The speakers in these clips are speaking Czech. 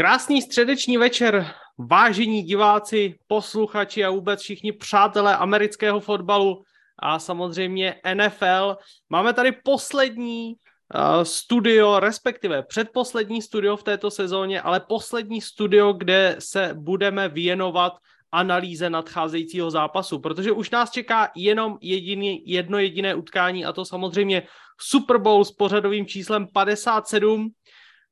Krásný středeční večer, vážení diváci, posluchači a vůbec všichni přátelé amerického fotbalu a samozřejmě NFL. Máme tady poslední uh, studio, respektive předposlední studio v této sezóně, ale poslední studio, kde se budeme věnovat analýze nadcházejícího zápasu, protože už nás čeká jenom jediný, jedno jediné utkání a to samozřejmě Super Bowl s pořadovým číslem 57.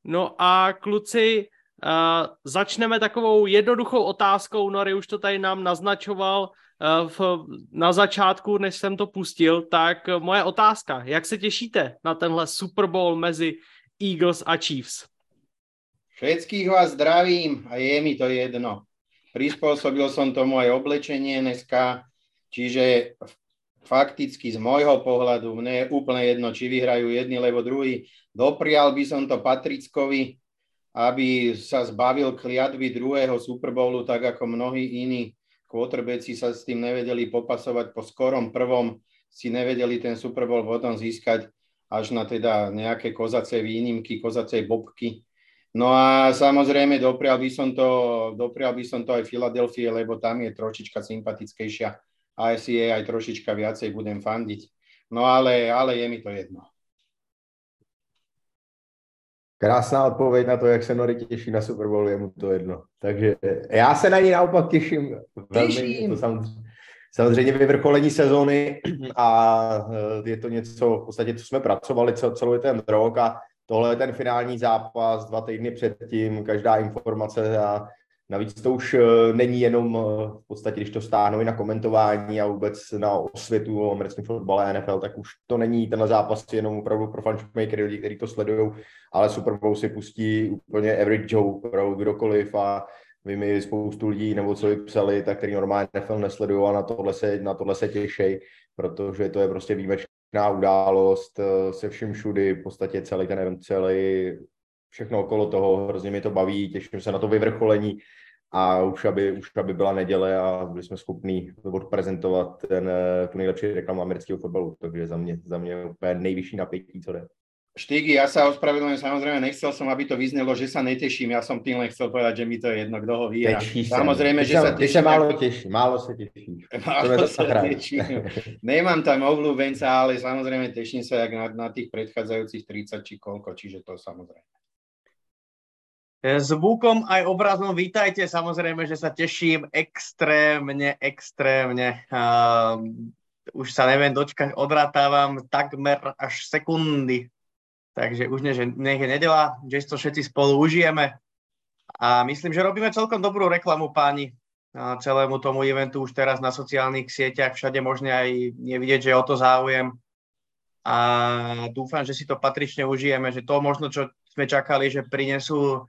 No a kluci, Uh, začneme takovou jednoduchou otázkou, Nory už to tady nám naznačoval uh, v, na začátku, než jsem to pustil, tak moje otázka, jak se těšíte na tenhle Super Bowl mezi Eagles a Chiefs? Všetkých vás zdravím a je mi to jedno. Prispôsobil som tomu aj oblečenie dneska, čiže fakticky z môjho pohľadu mne je úplne jedno, či vyhrajú jedni, lebo druhý. Doprial by som to Patrickovi, aby sa zbavil kliatby druhého Super Bowlu, tak ako mnohí iní quarterbacki sa s tým nevedeli popasovať po skorom prvom, si nevedeli ten Super Bowl potom získať až na teda nejaké kozacej výnimky, kozacej bobky. No a samozrejme doprial by som to, doprial by som to aj Filadelfie, lebo tam je trošička sympatickejšia a si jej aj trošička viacej budem fandiť. No ale, ale je mi to jedno. Krásná odpověď na to, jak se Nory těší na Super Bowl, je mu to jedno. Takže já se na ní naopak těším velmi. Těším. To samozřejmě, samozřejmě vyvrcholení sezóny a eh, je to něco, v podstatě, co jsme pracovali celý ten rok a tohle je ten finální zápas dva týdny předtím, každá informace a Navíc to už eh, není jenom eh, v podstatě, když to stáhnou i na komentování a vůbec na osvětu o americkém fotbale NFL, tak už to není tenhle zápas jenom opravdu pro fanšmakery, lidi, kteří to sledují, ale Super Bowl si pustí úplně every Joe, opravdu kdokoliv a vy mi spoustu lidí, nebo co psali, tak který normálně NFL nesledují a na tohle se, na tohle se těší, protože to je prostě výjimečná událost eh, se vším všudy, v podstatě celý ten event, celý všechno okolo toho, hrozně mi to baví, těším se na to vyvrcholení a už aby, už aby byla neděle a byli jsme schopni odprezentovat ten, tu nejlepší reklamu amerického fotbalu, takže za mě, za mě úplně nejvyšší napětí, co jde. Štygy, ja sa ospravedlňujem, samozrejme nechcel som, aby to vyznelo, že sa neteším, ja som tým len chcel povedať, že mi to je jedno, kto ho vyhrá. Samozrejme, že sa teším. málo teší, málo sa teší. Málo sa teším. Nemám tam obľúbenca, ale samozrejme teším sa jak na, na tých predchádzajúcich 30 či koľko, čiže to samozrejme. Zvukom aj obrazom vítajte, samozrejme, že sa teším extrémne, extrémne. Uh, už sa neviem dočkať, odratávam takmer až sekundy. Takže už nie, že nech je nedela, že to všetci spolu užijeme. A myslím, že robíme celkom dobrú reklamu, páni, celému tomu eventu už teraz na sociálnych sieťach, všade možne aj nevidieť, že je o to záujem. A dúfam, že si to patrične užijeme, že to možno, čo sme čakali, že prinesú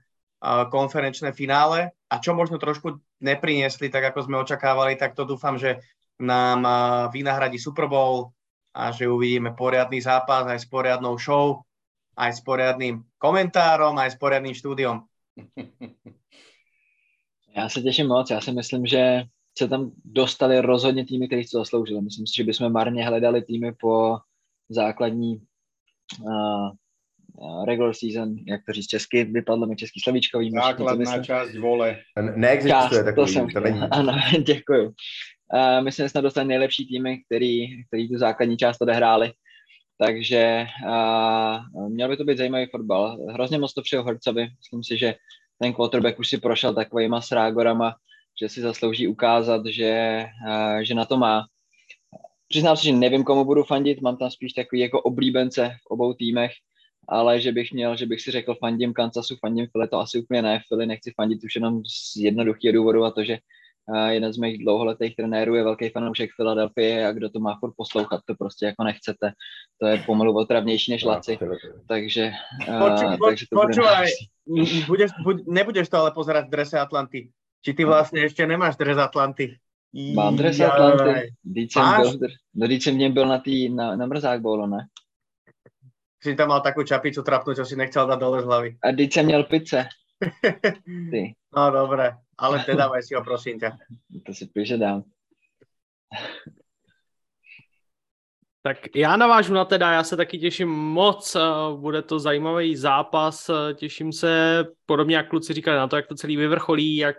konferenčné finále a čo možno trošku nepriniesli, tak ako sme očakávali, tak to dúfam, že nám vynahradí Super Bowl a že uvidíme poriadný zápas aj s poriadnou show, aj s poriadným komentárom, aj s poriadným štúdiom. Já se těším moc, já si myslím, že se tam dostali rozhodně týmy, kteří to zasloužili. Myslím si, že bychom marně hledali týmy po základní regular season, jak to říct česky, vypadlo mi český slovíčko. Vím, Základná část vole. Neexistuje část, takový, to, jsem, to není. Ano, děkuju. Uh, myslím, že jsme dostali nejlepší týmy, který, který tu základní část odehráli. Takže uh, měl by to být zajímavý fotbal. Hrozně moc to přijel Hercovi. Myslím si, že ten quarterback už si prošel takovýma srágorama, že si zaslouží ukázat, že, uh, že na to má. Přiznám se, že nevím, komu budu fandit, mám tam spíš takový jako oblíbence v obou týmech, ale že bych měl, že bych si řekl fandím Kansasu, fandím Philly, to asi úplně ne. Philly nechci fandit už jenom z jednoduchého důvodu a to, že jeden z mých dlouholetých trenérů je velký fanoušek Filadelfie a kdo to má furt poslouchat, to prostě jako nechcete. To je pomalu otravnější než Laci. Takže, Poču, uh, takže to počúvaj, budeš, buď, nebudeš to ale pozerať v drese Atlanty. Či ty vlastně ještě nemáš dres Atlanty? Mám dres Atlanty. Vždyť jsem, byl, no, jsem v něm byl na, tý, na, na mrzák bolo, ne? Si tam mal takú čapicu trapnú, čo si nechcel dať dole z hlavy. A teď jsem měl pice. Ty. No dobré, ale teda si ho, prosím ťa. To si píše dám. Tak já navážu na teda, já se taky těším moc, bude to zajímavý zápas, těším se, podobně jak kluci říkali, na to, jak to celý vyvrcholí, jak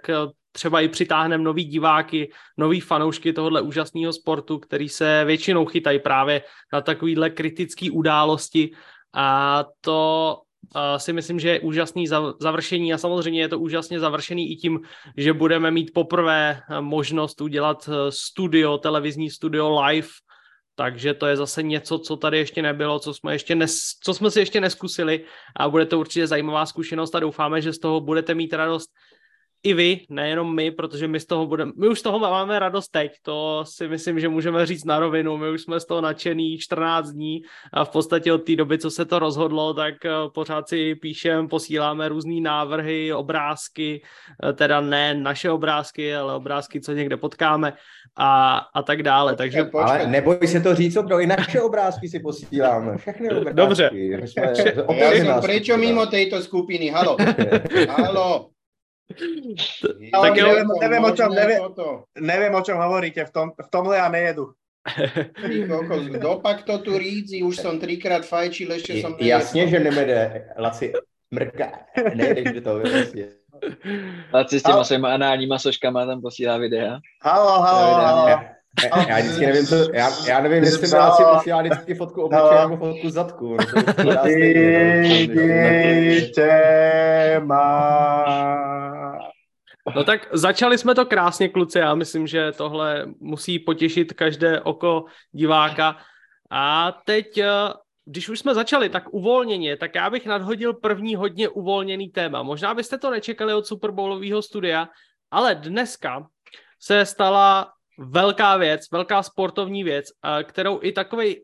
třeba i přitáhneme nový diváky, nový fanoušky tohohle úžasného sportu, který se většinou chytají právě na takovýhle kritické události. A to uh, si myslím, že je úžasný završení a samozřejmě je to úžasně završený i tím, že budeme mít poprvé možnost udělat studio, televizní studio live takže to je zase něco, co tady ještě nebylo, co jsme, ještě nes, co jsme si ještě neskusili a bude to určitě zajímavá zkušenost a doufáme, že z toho budete mít radost i vy, nejenom my, protože my z toho budeme, my už z toho máme radost teď, to si myslím, že můžeme říct na rovinu, my už jsme z toho nadšený 14 dní a v podstatě od té doby, co se to rozhodlo, tak eh, pořád si píšem, posíláme různé návrhy, obrázky, eh, teda ne naše obrázky, ale obrázky, co někde potkáme a, a tak dále. Počkej, takže... Počkej. Ale neboj se to říct, pro i naše obrázky si posíláme, všechny obrázky. Dobře. Jsme, ja som prečo mimo tejto skupiny, halo, halo. Tak jo, neviem, neviem, o čom, neviem, neviem, o čom hovoríte, v, tom, v tomhle ja nejedu. Dopak to tu rídzi, už som trikrát fajčil, ešte som nejedl. Jasne, že nemede, Laci, mrká, nejdeš do toho, vlastně. Laci s těma svýma análníma soškama tam posílá videa. Halo, halo, halo. Já, já vždycky nevím, co, já, já nevím, jestli mi asi posílá vždycky fotku obličeje nebo fotku zadku. Dítě má No tak začali jsme to krásně, kluci. Já myslím, že tohle musí potěšit každé oko diváka. A teď, eh, když už jsme začali tak uvolněně, tak já bych nadhodil první hodně uvolněný téma. Možná byste to nečekali od Superbowlového studia, ale dneska se stala velká věc, velká sportovní věc, eh, kterou i takový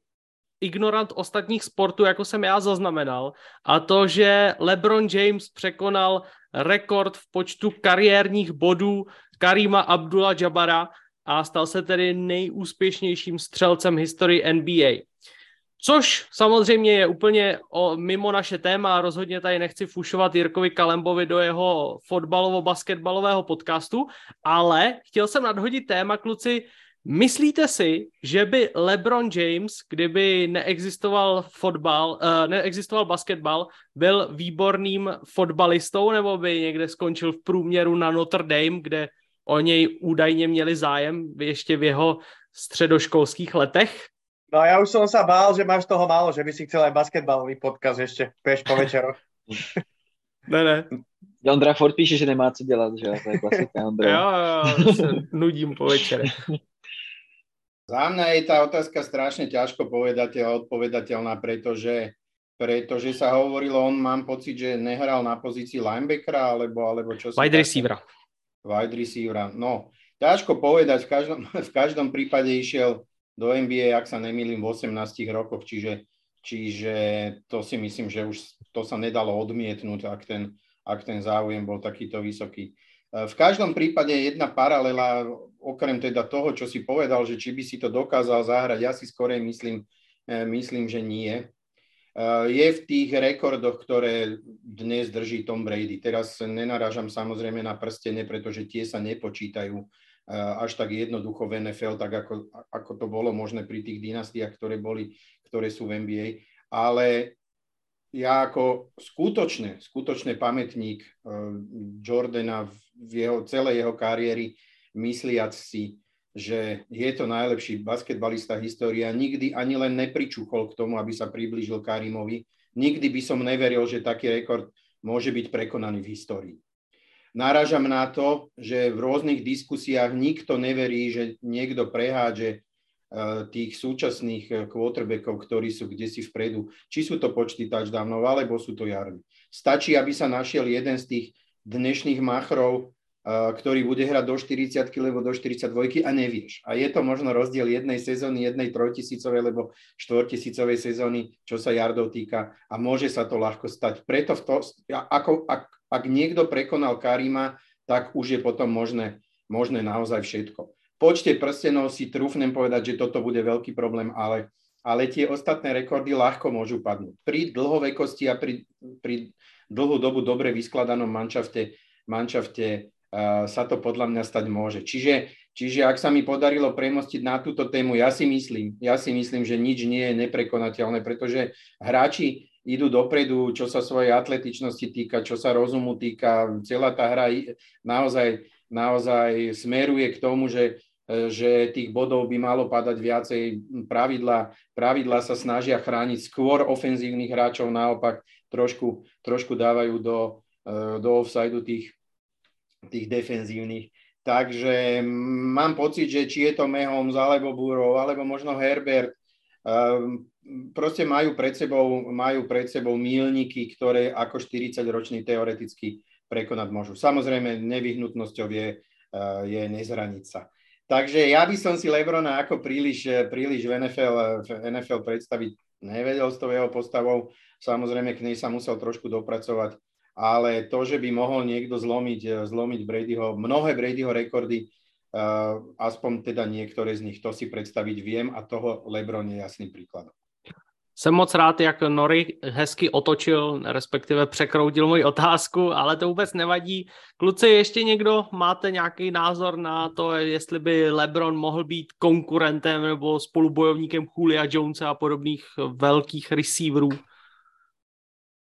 ignorant ostatních sportů, jako jsem já zaznamenal, a to, že LeBron James překonal rekord v počtu kariérních bodů Karima Abdullah Jabara a stal se tedy nejúspěšnějším střelcem historii NBA. Což samozřejmě je úplně o, mimo naše téma, rozhodně tady nechci fušovat Jirkovi Kalembovi do jeho fotbalovo-basketbalového podcastu, ale chtěl jsem nadhodit téma, kluci, Myslíte si, že by LeBron James, kdyby neexistoval fotbal, uh, neexistoval basketbal, byl výborným fotbalistou, nebo by někde skončil v průměru na Notre Dame, kde o něj údajně měli zájem ještě v jeho středoškolských letech? No já už jsem se bál, že máš toho málo, že by si chcel aj basketbalový podcast ještě, pěš po večeru. ne, ne. Ondra Ford píše, že nemá co dělat, že to je klasika Ondra. jo, jo, se nudím po večerech. Za mňa je tá otázka strašne ťažko povedateľ, odpovedateľná, pretože, pretože sa hovorilo, on mám pocit, že nehral na pozícii linebackera, alebo, alebo čo sa... Wide receivera. Wide receivera, no. Ťažko povedať, v každom, v každom prípade išiel do NBA, ak sa nemýlim, v 18 rokoch, čiže, čiže to si myslím, že už to sa nedalo odmietnúť, ak ten, ak ten záujem bol takýto vysoký. V každom prípade jedna paralela, okrem teda toho, čo si povedal, že či by si to dokázal zahrať, ja si skorej myslím, e, myslím, že nie. E, je v tých rekordoch, ktoré dnes drží Tom Brady. Teraz nenarážam samozrejme na prstene, pretože tie sa nepočítajú až tak jednoducho v NFL, tak ako, ako to bolo možné pri tých dynastiách, ktoré, boli, ktoré sú v NBA. Ale ja ako skutočne, skutočne pamätník Jordana v jeho, celej jeho kariéry, mysliac si, že je to najlepší basketbalista história, nikdy ani len nepričuchol k tomu, aby sa priblížil Karimovi. Nikdy by som neveril, že taký rekord môže byť prekonaný v histórii. Náražam na to, že v rôznych diskusiách nikto neverí, že niekto prehádže Eh, tých súčasných eh, quarterbackov, ktorí sú kde si vpredu, či sú to počty touchdownov, alebo sú to jardy. Stačí, aby sa našiel jeden z tých dnešných machrov, eh, ktorý bude hrať do 40 alebo do 42 a nevieš. A je to možno rozdiel jednej sezóny, jednej trojtisícovej alebo štvortisícovej sezóny, čo sa jardov týka a môže sa to ľahko stať. Preto v to, ako, ak, ak niekto prekonal Karima, tak už je potom možné, možné naozaj všetko počte prstenov si trúfnem povedať, že toto bude veľký problém, ale, ale tie ostatné rekordy ľahko môžu padnúť. Pri dlhovekosti a pri, pri dlhú dobu dobre vyskladanom manšafte, manšafte sa to podľa mňa stať môže. Čiže, Čiže ak sa mi podarilo premostiť na túto tému, ja si myslím, ja si myslím, že nič nie je neprekonateľné, pretože hráči idú dopredu, čo sa svojej atletičnosti týka, čo sa rozumu týka. Celá tá hra naozaj, naozaj smeruje k tomu, že, že tých bodov by malo padať viacej. Pravidla, pravidla sa snažia chrániť skôr ofenzívnych hráčov, naopak trošku, trošku dávajú do, do offside tých, tých defenzívnych. Takže mám pocit, že či je to Mahomes, alebo Burrow, alebo možno Herbert, ehm, proste majú pred sebou, majú pred sebou mílniky, ktoré ako 40-roční teoreticky prekonať môžu. Samozrejme, nevyhnutnosťou je, eh, je nezraniť sa. Takže ja by som si Lebrona ako príliš, príliš v, NFL, v NFL predstaviť nevedel s tou jeho postavou. Samozrejme, k nej sa musel trošku dopracovať ale to, že by mohol niekto zlomiť, eh, zlomiť Bradyho, mnohé Bradyho rekordy, uh, aspoň teda niektoré z nich, to si představit viem a toho Lebron je jasným příkladem. Jsem moc rád, jak Nori hezky otočil, respektive překroutil moji otázku, ale to vůbec nevadí. Kluci, ještě někdo máte nějaký názor na to, jestli by LeBron mohl být konkurentem nebo spolubojovníkem Julia Jonesa a podobných velkých receiverů?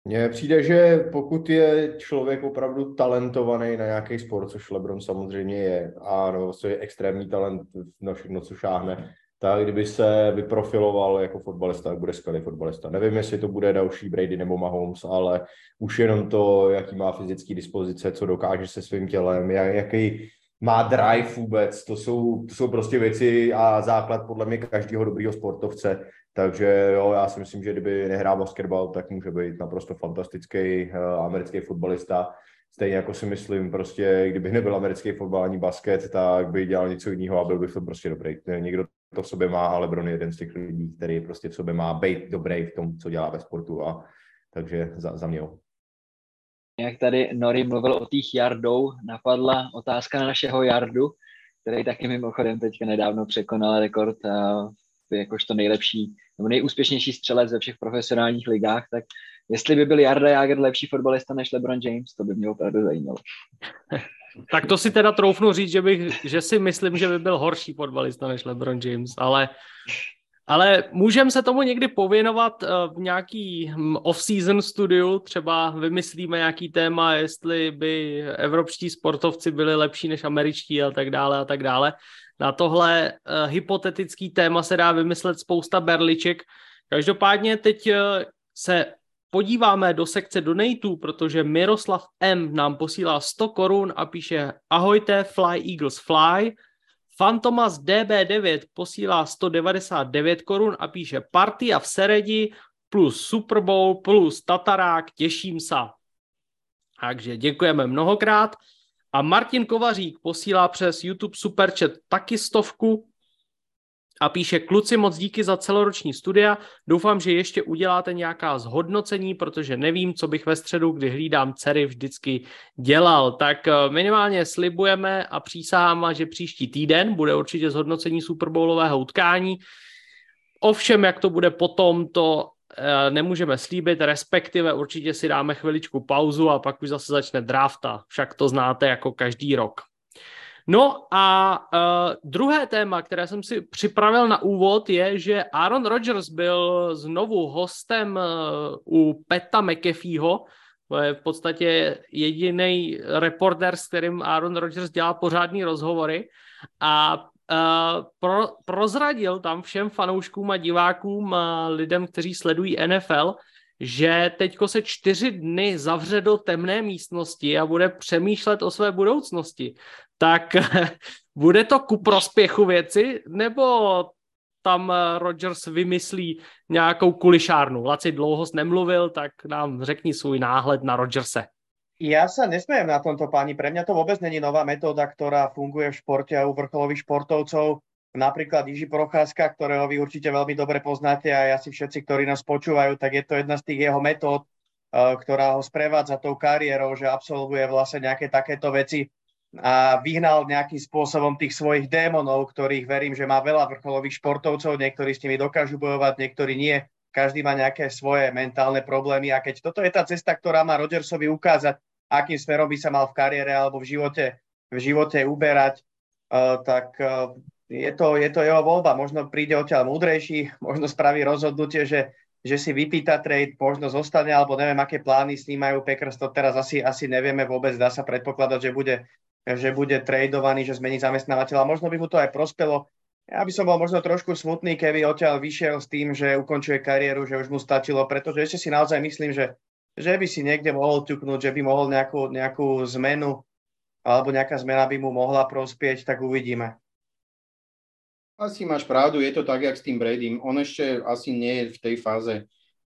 Mně přijde, že pokud je člověk opravdu talentovaný na nějaký sport, což LeBron samozřejmě je, a no, je extrémní talent na všechno, co šáhne, tak kdyby se vyprofiloval jako fotbalista, tak bude skvělý fotbalista. Nevím, jestli to bude další Brady nebo Mahomes, ale už jenom to, jaký má fyzický dispozice, co dokáže se svým tělem, jaký má drive vůbec, to jsou, to jsou prostě věci a základ podle mě každého dobrého sportovce, takže jo, já si myslím, že kdyby nehrál basketbal, tak může být naprosto fantastický uh, americký fotbalista. Stejně jako si myslím, prostě kdyby nebyl americký fotbal ani basket, tak by dělal něco jiného a byl by to prostě dobrý. Někdo to v sobě má, ale Lebron je jeden z těch lidí, který prostě v sobě má být dobrý v tom, co dělá ve sportu a takže za, za mě. Jak tady Nori mluvil o těch jardou, napadla otázka na našeho jardu, který taky mimochodem teďka nedávno překonal rekord jakožto nejlepší nebo nejúspěšnější střelec ve všech profesionálních ligách, tak jestli by byl Jarda Jager lepší fotbalista než LeBron James, to by mě opravdu zajímalo. tak to si teda troufnu říct, že, bych, že si myslím, že by byl horší fotbalista než LeBron James, ale ale můžeme se tomu někdy pověnovat eh, v nějaký hm, off-season studiu, třeba vymyslíme nějaký téma, jestli by evropští sportovci byli lepší než američtí a tak dále a tak dále. Na tohle uh, hypotetický téma se dá vymyslet spousta berliček. Každopádně teď uh, se podíváme do sekce donatů, protože Miroslav M. nám posílá 100 korun a píše Ahojte, Fly Eagles Fly. Fantomas DB9 posílá 199 korun a píše Partia v Seredi plus Super Bowl plus Tatarák, těším se. Takže děkujeme mnohokrát. A Martin Kovařík posílá přes YouTube Superchat taky stovku a píše, kluci moc díky za celoroční studia, doufám, že ještě uděláte nějaká zhodnocení, protože nevím, co bych ve středu, kdy hlídám dcery, vždycky dělal. Tak eh, minimálně slibujeme a přísáháme, že příští týden bude určitě zhodnocení Superbowlového utkání. Ovšem, jak to bude potom, to nemůžeme slíbit, respektive určitě si dáme chviličku pauzu a pak už zase začne drafta, však to znáte jako každý rok. No a uh, druhé téma, které jsem si připravil na úvod, je, že Aaron Rodgers byl znovu hostem uh, u Peta McAfeeho, to je v podstatě jediný reporter, s kterým Aaron Rodgers dělá pořádný rozhovory. A Uh, pro, prozradil tam všem fanouškům a divákům a lidem, kteří sledují NFL, že teďko se čtyři dny zavře do temné místnosti a bude přemýšlet o své budoucnosti. Tak bude to ku prospěchu věci, nebo tam Rogers vymyslí nějakou kulišárnu? Laci dlouho nemluvil, tak nám řekni svůj náhled na Rogerse. Ja sa nesmiem na tomto páni. Pre mňa to vôbec není nová metóda, ktorá funguje v športe a u vrcholových športovcov. Napríklad Jiži Procházka, ktorého vy určite veľmi dobre poznáte a asi všetci, ktorí nás počúvajú, tak je to jedna z tých jeho metód, eh, ktorá ho sprevádza tou kariérou, že absolvuje vlastne nejaké takéto veci a vyhnal nejakým spôsobom tých svojich démonov, ktorých verím, že má veľa vrcholových športovcov, niektorí s nimi dokážu bojovať, niektorí nie. Každý má nejaké svoje mentálne problémy a keď toto je tá cesta, ktorá má Rodgersovi ukázať, akým smerom by sa mal v kariére alebo v živote, v živote uberať, tak je to, je to jeho voľba. Možno príde odtiaľ múdrejší, možno spraví rozhodnutie, že, že si vypýta trade, možno zostane, alebo neviem, aké plány s ním majú Packers, to teraz asi, asi nevieme vôbec, dá sa predpokladať, že bude, že bude tradovaný, že zmení zamestnávateľa. Možno by mu to aj prospelo. Ja by som bol možno trošku smutný, keby odtiaľ vyšiel s tým, že ukončuje kariéru, že už mu stačilo, pretože ešte si naozaj myslím, že, že by si niekde mohol ťuknúť, že by mohol nejakú, nejakú zmenu alebo nejaká zmena by mu mohla prospieť, tak uvidíme. Asi máš pravdu, je to tak, jak s tým Bradym. On ešte asi nie je v tej fáze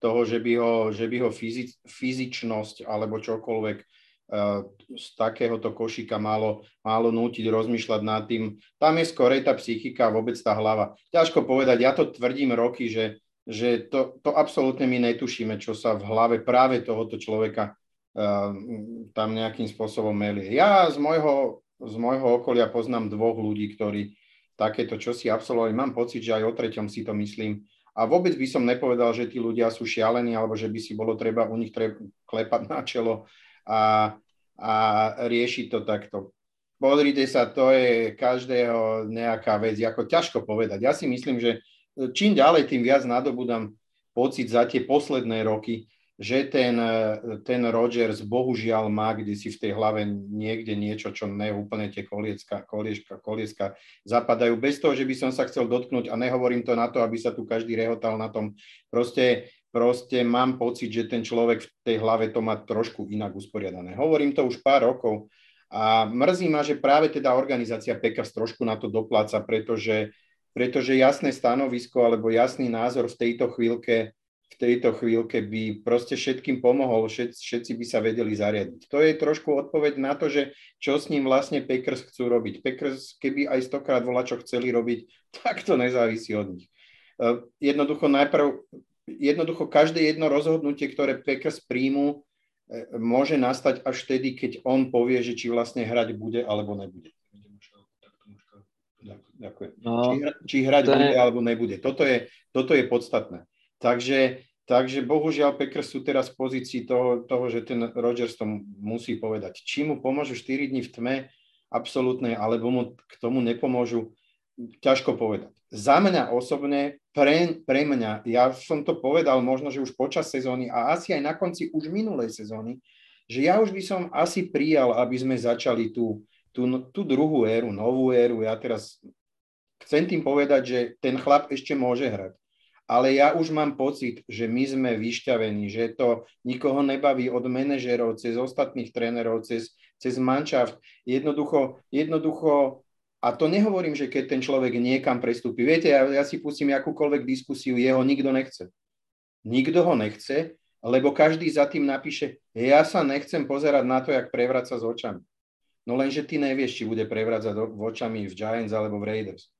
toho, že by ho, že by ho fyzic, fyzičnosť alebo čokoľvek uh, z takéhoto košika malo, malo nútiť rozmýšľať nad tým. Tam je skorej tá psychika a vôbec tá hlava. Ťažko povedať, ja to tvrdím roky, že, že to, to absolútne my netušíme, čo sa v hlave práve tohoto človeka Ehm, tam nejakým spôsobom melie. Ja z môjho, z môjho okolia poznám dvoch ľudí, ktorí takéto čosi absolvovali. Mám pocit, že aj o treťom si to myslím. A vôbec by som nepovedal, že tí ľudia sú šialení, alebo že by si bolo treba u nich treba klepať na čelo a, a riešiť to takto. Pozrite sa, to je každého nejaká vec, ako ťažko povedať. Ja si myslím, že čím ďalej, tým viac nadobudám pocit za tie posledné roky, že ten, ten Rogers bohužiaľ má kde si v tej hlave niekde niečo, čo ne úplne tie koliecka, kolieska, kolieska zapadajú. Bez toho, že by som sa chcel dotknúť a nehovorím to na to, aby sa tu každý rehotal na tom. Proste, proste mám pocit, že ten človek v tej hlave to má trošku inak usporiadané. Hovorím to už pár rokov a mrzí ma, že práve teda organizácia Pekas trošku na to dopláca, pretože, pretože jasné stanovisko alebo jasný názor v tejto chvíľke v tejto chvíľke by proste všetkým pomohol, všetci, všetci by sa vedeli zariadiť. To je trošku odpoveď na to, že čo s ním vlastne Packers chcú robiť. Packers, keby aj stokrát volá, čo chceli robiť, tak to nezávisí od nich. E, jednoducho najprv, jednoducho každé jedno rozhodnutie, ktoré Packers príjmu, e, môže nastať až vtedy, keď on povie, že či vlastne hrať bude alebo nebude. Ďakujem. No, či, či hrať bude je... alebo nebude. Toto je, toto je podstatné. Takže, takže bohužiaľ Packers sú teraz v pozícii toho, toho, že ten Rodgers to musí povedať. Či mu pomôžu 4 dní v tme, absolútne, alebo mu k tomu nepomôžu, ťažko povedať. Za mňa osobne, pre, pre mňa, ja som to povedal možno, že už počas sezóny a asi aj na konci už minulej sezóny, že ja už by som asi prijal, aby sme začali tú, tú, tú druhú éru, novú éru. Ja teraz chcem tým povedať, že ten chlap ešte môže hrať ale ja už mám pocit, že my sme vyšťavení, že to nikoho nebaví od manažerov, cez ostatných trénerov, cez, cez manšaft. Jednoducho, jednoducho, a to nehovorím, že keď ten človek niekam prestúpi. Viete, ja, ja si pustím akúkoľvek diskusiu, jeho nikto nechce. Nikto ho nechce, lebo každý za tým napíše, ja sa nechcem pozerať na to, jak prevraca s očami. No lenže ty nevieš, či bude prevracať očami v Giants alebo v Raiders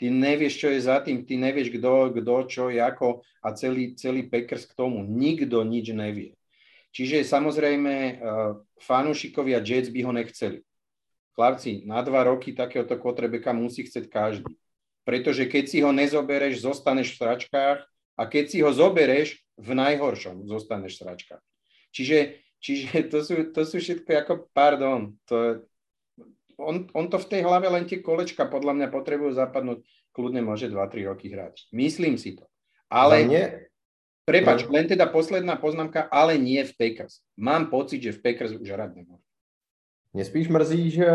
ty nevieš, čo je za tým, ty nevieš, kto, kto čo, ako a celý, celý Packers k tomu. Nikto nič nevie. Čiže samozrejme uh, fanúšikovia Jets by ho nechceli. Chlapci, na dva roky takéhoto kotrebeka musí chcieť každý. Pretože keď si ho nezobereš, zostaneš v sračkách a keď si ho zobereš, v najhoršom zostaneš v sračkách. Čiže, čiže to, sú, to sú všetko ako, pardon, to, on, on to v tej hlave len tie kolečka podľa mňa potrebujú zapadnúť, kľudne môže 2-3 roky hrať. Myslím si to. Ale, nie? prepač, no. len teda posledná poznámka, ale nie v Packers. Mám pocit, že v Packers už hrať nemôže. Mě spíš mrzí, že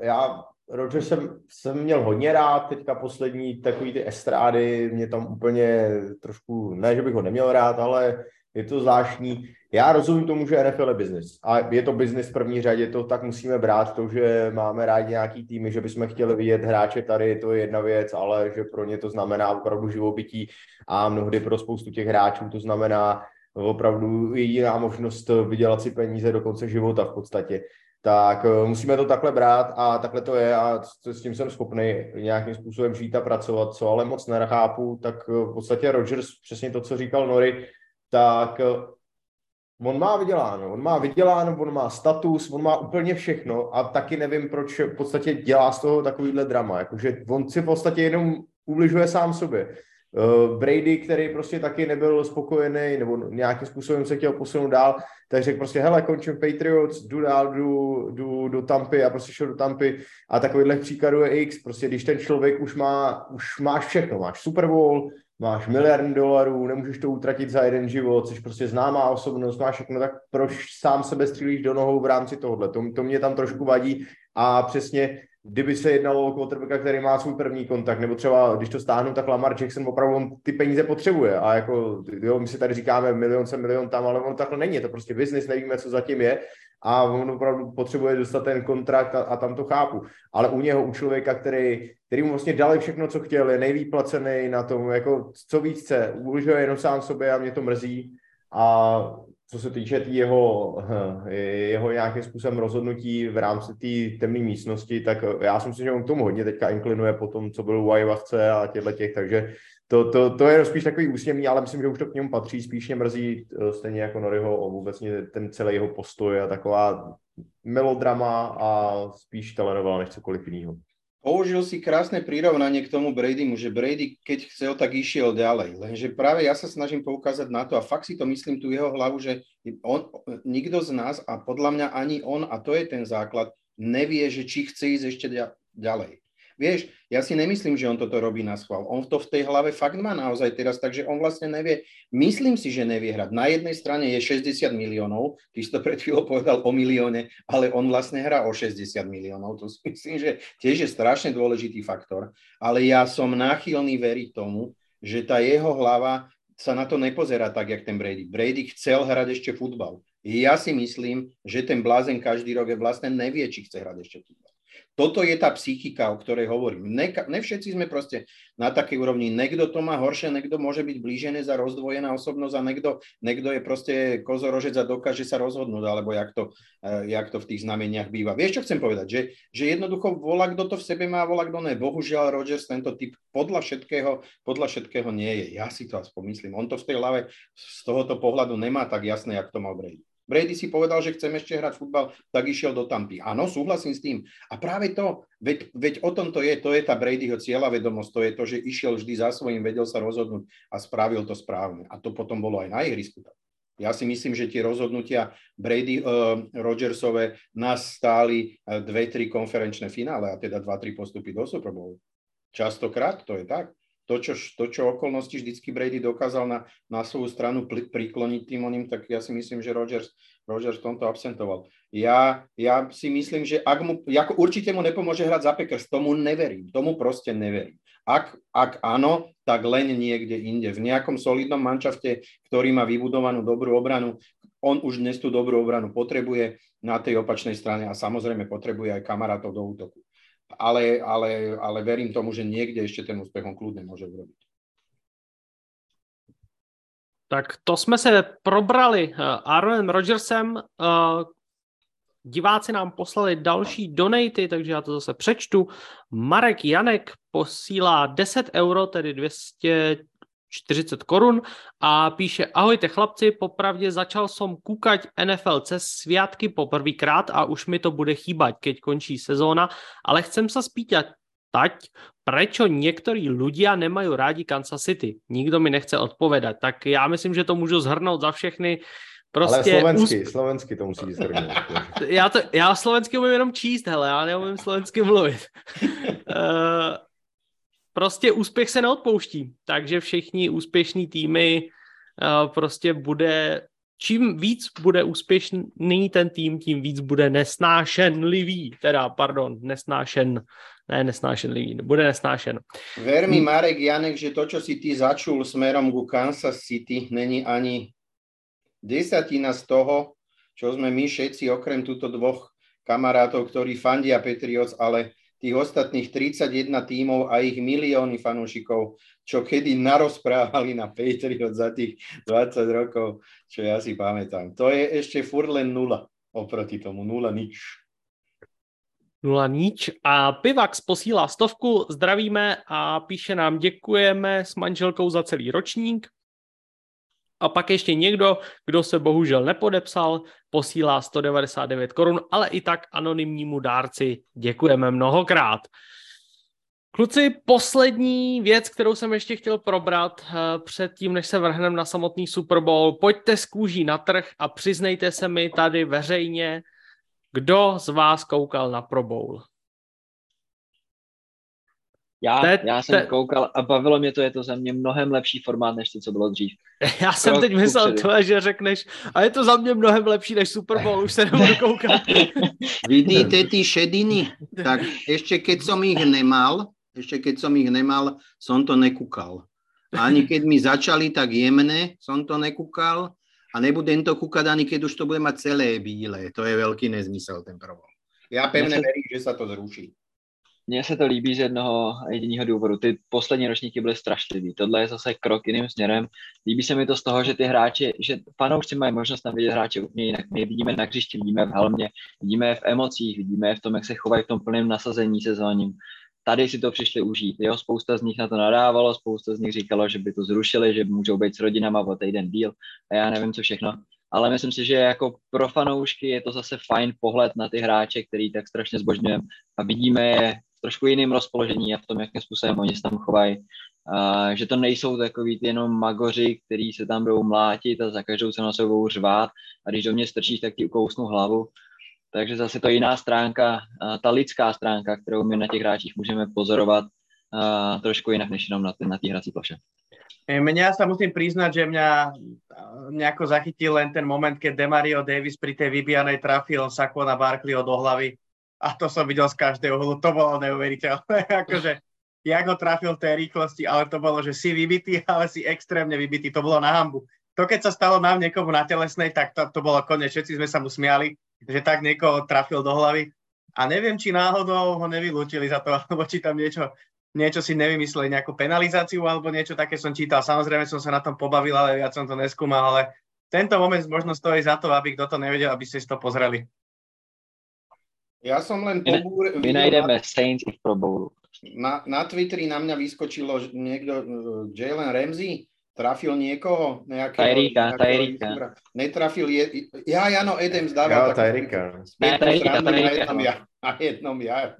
já Rodgers jsem, jsem měl hodně rád, teďka poslední takový ty estrády, mě tam úplně trošku, ne, že bych ho neměl rád, ale je to zvláštní. Já rozumím tomu, že NFL je business a je to business v první řadě, to tak musíme brát, to, že máme rádi nějaký týmy, že bychom chtěli vidět hráče tady, to je jedna věc, ale že pro ně to znamená opravdu živobytí a mnohdy pro spoustu těch hráčů to znamená opravdu jediná možnost vydělat si peníze do konce života v podstatě. Tak eh, musíme to takhle brát a takhle to je a s tím jsem schopný nějakým způsobem žít a pracovat, co ale moc nechápu, tak eh, v podstatě Rogers, přesně to, co říkal Nory, tak eh, on má vyděláno, on má vyděláno, on má status, on má úplně všechno a taky nevím, proč v podstatě dělá z toho takovýhle drama, jakože on si v podstatě jenom ubližuje sám sobě. Uh, Brady, který prostě taky nebyl spokojený nebo nějakým způsobem se chtěl posunout dál, tak řekl prostě, hele, končím Patriots, jdu dál, jdu, jdu do Tampy a prostě šel do Tampy. A takovýhle příkladů je X, prostě když ten člověk už má, už máš všechno, máš Super Bowl, máš miliardy dolarů, nemůžeš to utratit za jeden život, jsi prostě známá osobnost, máš všechno, tak proč sám sebe střílíš do nohou v rámci tohohle? To, to mě tam trošku vadí. A přesně kdyby se jednalo o quarterbacka, který má svůj první kontakt, nebo třeba, když to stáhnu, tak Lamar Jackson opravdu on ty peníze potřebuje. A jako, jo, my si tady říkáme milion sem, milion tam, ale on takhle není, je to prostě business, nevíme, co zatím je a on opravdu potřebuje dostat ten kontrakt a, a tam to chápu. Ale u něho, u člověka, který, který mu vlastně dali všechno, co chtěl, je nejvýplacený na tom, jako co víc chce, ubližuje jenom sám sobě a mě to mrzí a co se týče tý jeho, jeho nějakým způsobem rozhodnutí v rámci té temné místnosti, tak já si myslím, že on k tomu hodně teďka inklinuje po tom, co byl u Ajvachce a těchto těch, takže to, to, to je spíš takový úsměvný, ale myslím, že už to k němu patří, spíš mě mrzí eh, stejně jako Noryho vůbec ten celý jeho postoj a taková melodrama a spíš telenovela než cokoliv jiného. Použil si krásne prirovnanie k tomu Bradymu, že Brady, keď chcel, tak išiel ďalej. Lenže práve ja sa snažím poukázať na to a fakt si to myslím tu jeho hlavu, že on, nikto z nás a podľa mňa ani on, a to je ten základ, nevie, že či chce ísť ešte ďalej. Vieš, ja si nemyslím, že on toto robí na schvál. On to v tej hlave fakt má naozaj teraz, takže on vlastne nevie, myslím si, že nevie hrať. Na jednej strane je 60 miliónov, ty si to pred chvíľou povedal o milióne, ale on vlastne hrá o 60 miliónov. To si myslím, že tiež je strašne dôležitý faktor. Ale ja som náchylný veriť tomu, že tá jeho hlava sa na to nepozerá tak, jak ten Brady. Brady chcel hrať ešte futbal. Ja si myslím, že ten blázen každý rok je vlastne nevie, či chce hrať ešte futbal. Toto je tá psychika, o ktorej hovorím. Ne, ne všetci sme proste na takej úrovni. Niekto to má horšie, niekto môže byť blížený za rozdvojená osobnosť a niekto, niekto je proste kozorožec a dokáže sa rozhodnúť, alebo jak to, uh, jak to v tých znameniach býva. Vieš, čo chcem povedať? Že, že jednoducho volá, kto to v sebe má, volá, kto ne. Bohužiaľ, Rogers tento typ podľa všetkého, podľa všetkého nie je. Ja si to aspoň myslím. On to v tej hlave z tohoto pohľadu nemá tak jasné, jak to mal Brady. Brady si povedal, že chcem ešte hrať futbal, tak išiel do Tampy. Áno, súhlasím s tým. A práve to, veď, veď o tom to je, to je tá Bradyho vedomosť, to je to, že išiel vždy za svojím, vedel sa rozhodnúť a spravil to správne. A to potom bolo aj na ihrisku. Ja si myslím, že tie rozhodnutia Brady uh, Rodgersové nás stáli uh, dve, tri konferenčné finále a teda dva, tri postupy do Super Bowl. Častokrát to je tak to, čo, to, čo okolnosti vždycky Brady dokázal na, na svoju stranu pl- prikloniť tým oným, tak ja si myslím, že Rogers, Rogers v tomto absentoval. Ja, ja si myslím, že ak mu, ako určite mu nepomôže hrať za Packers, tomu neverím, tomu proste neverím. Ak, ak áno, tak len niekde inde. V nejakom solidnom mančafte, ktorý má vybudovanú dobrú obranu, on už dnes tú dobrú obranu potrebuje na tej opačnej strane a samozrejme potrebuje aj kamarátov do útoku ale, ale, ale verím tomu, že niekde ešte ten úspech on kľudne môže urobiť. Tak to jsme se probrali uh, Aaronem Rodgersem. Uh, diváci nám poslali další donaty, takže já to zase přečtu. Marek Janek posílá 10 euro, tedy 200 40 korun a píše Ahojte chlapci, popravdě začal som kúkať NFL cez sviatky poprvýkrát a už mi to bude chýbať, keď končí sezóna, ale chcem sa spýtať tať, prečo někteří ľudia nemají rádi Kansas City? Nikdo mi nechce odpovedať, tak já myslím, že to můžu zhrnout za všechny. Prostě Ale slovensky, úsp... slovensky to musí zhrnout. já, to, já slovensky umím jenom číst, hele, já neumím slovensky mluvit. uh, prostě úspěch se neodpouští, takže všichni úspěšní týmy uh, prostě bude, čím víc bude úspěšný ten tým, tím víc bude nesnášenlivý, teda, pardon, nesnášen, ne nesnášenlivý, bude nesnášen. Ver mi, Marek Janek, že to, čo si ty začul smerom ku Kansas City, není ani desatina z toho, čo sme my všetci, okrem túto dvoch kamarátov, ktorí fandia Patriots, ale tých ostatných 31 tímov a ich milióny fanúšikov, čo kedy narozprávali na Patriot za tých 20 rokov, čo ja si pamätám. To je ešte furt len nula oproti tomu, nula nič. Nula nič. A Pivax posílá stovku, zdravíme a píše nám děkujeme s manželkou za celý ročník. A pak ještě někdo, kdo se bohužel nepodepsal, posílá 199 korun, ale i tak anonymnímu dárci děkujeme mnohokrát. Kluci, poslední věc, kterou jsem ještě chtěl probrat uh, před tím, než se vrhneme na samotný Super Bowl. Pojďte z kůží na trh a přiznejte se mi tady veřejně, kdo z vás koukal na Pro Bowl. Já, te, já jsem te... koukal a bavilo mě to, je to za mě mnohem lepší formát, než to, co bylo dřív. Já jsem Krok teď myslel to, že řekneš, a je to za mě mnohem lepší než Super Bowl, už se nebudu koukat. Vidíte ty šediny? Tak ještě keď som ich nemal, ešte keď som ich nemal, som to nekúkal. Ani keď mi začali tak jemne, som to nekúkal a nebudem to kúkať ani keď už to bude mať celé bílé. To je veľký nezmysel ten problém. Já pevně verím, že se to zruší. Mně se to líbí z jednoho jediného důvodu. Ty poslední ročníky byly strašlivý. Tohle je zase krok jiným směrem. Líbí se mi to z toho, že ty hráči, že fanoušci mají možnost tam vidět hráče úplně jinak. My vidíme na hřišti, vidíme v helmě, vidíme v emocích, vidíme v tom, jak se chovají v tom plném nasazení sezóním tady si to přišli užít. Jo? Spousta z nich na to nadávalo, spousta z nich říkalo, že by to zrušili, že můžou být s rodinama o týden díl a já nevím, co všechno. Ale myslím si, že jako pro fanoušky je to zase fajn pohled na ty hráče, který tak strašně zbožňujeme a vidíme je trošku jiným rozpoložení a v tom, jakým způsobem oni se tam chovají. Uh, že to nejsou takový ty jenom magoři, kteří se tam budou mlátit a za každou cenu se budou řvát a když do mě strčíš, tak ti ukousnu hlavu. Takže zase to jiná stránka, ta lidská stránka, kterou my na těch hráčích můžeme pozorovat trošku jinak, než jenom na té na hrací ploše. Mňa sa musím priznať, že mňa nejako zachytil len ten moment, keď Demario Davis pri tej vybijanej trafil Sakona Barkleyho do hlavy. A to som videl z každého hlu. To bolo neuveriteľné. akože, jak ho trafil v tej rýchlosti, ale to bolo, že si vybitý, ale si extrémne vybitý. To bolo na hambu. To, keď sa stalo nám niekomu na telesnej, tak to, to bolo konec. Všetci sme sa mu smiali že tak niekoho trafil do hlavy. A neviem, či náhodou ho nevylúčili za to, alebo či tam niečo, niečo si nevymysleli, nejakú penalizáciu alebo niečo také som čítal. Samozrejme som sa na tom pobavil, ale viac som to neskúmal, ale tento moment možno stojí za to, aby kto to nevedel, aby ste si to pozreli. Ja som len pobúr... My najdeme Saints i Pro Bowlu. Na, na Twitteri na mňa vyskočilo niekto, uh, Jalen Ramsey, trafil niekoho? Nejakého, Tajrika, Tajrika. Netrafil, je, ja, Jano Edem zdával. Ja, Tajrika. Tajrika, Tajrika. Ja, a jednom ja.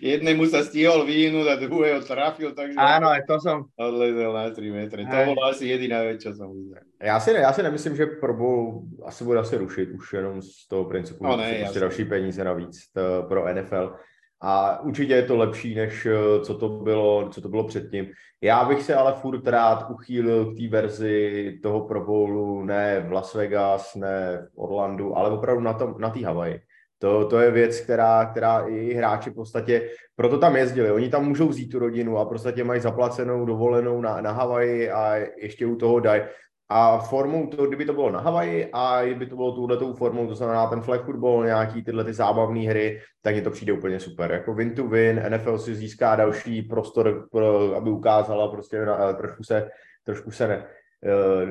Jednému sa stihol vyhnúť a druhého trafil, takže... Áno, aj to som... Odlezel na 3 metre. To bolo asi jediná vec, čo som uzrel. Já si, ne, já si nemyslím, že Pro Bowl asi bude asi rušit, už jenom z toho principu, no, ne, že prostě další peníze navíc pro NFL. A určitě je to lepší, než eh, co to bylo, co to bylo předtím. Já bych se ale furt rád uchýlil k té verzi toho Pro Bowlu, ne v Las Vegas, ne v Orlandu, ale opravdu na, tom, na té Havaji. To, to je věc, která, která i hráči v podstatě, proto tam jezdili. Oni tam můžou vzít tu rodinu a podstatě mají zaplacenou dovolenou na, na Havaji a ještě u toho dají. A formou, to, kdyby to bylo na Havaji a kdyby to bylo touhletou formou, to znamená ten flag football, nějaký tyhle ty zábavné hry, tak mi to přijde úplně super. Jako win to win, NFL si získá další prostor, pro, aby ukázala prostě, na, trošku se, trošku se ne,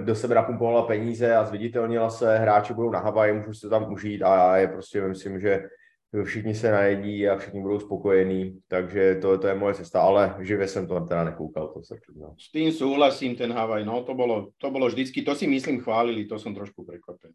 do sebe napumpovala peníze a zviditelnila se, hráči budou na Havaji, můžu se tam užít a je prostě, myslím, že všichni se najedí a všichni budou spokojení, takže to, to je moje cesta, ale živě jsem to teda nekoukal, to se přiznám. S tým súhlasím, ten Havaj, no to bolo, to bolo vždycky, to si myslím chválili, to jsem trošku překvapený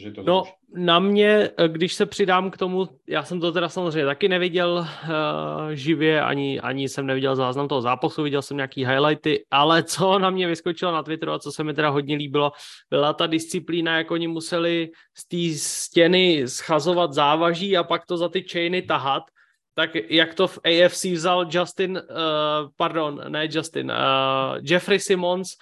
že to No, na mě, eh, když se přidám k tomu, já jsem to teda samozřejmě taky neviděl uh, živě, ani, ani jsem neviděl záznam toho zápasu, viděl jsem nějaký highlighty, ale co na mě vyskočilo na Twitteru a co se mi teda hodně líbilo, byla ta disciplína, jak oni museli z té stěny schazovat závaží a pak to za ty chainy tahat, tak jak to v AFC vzal Justin, uh, pardon, ne Justin, uh, Jeffrey Simmons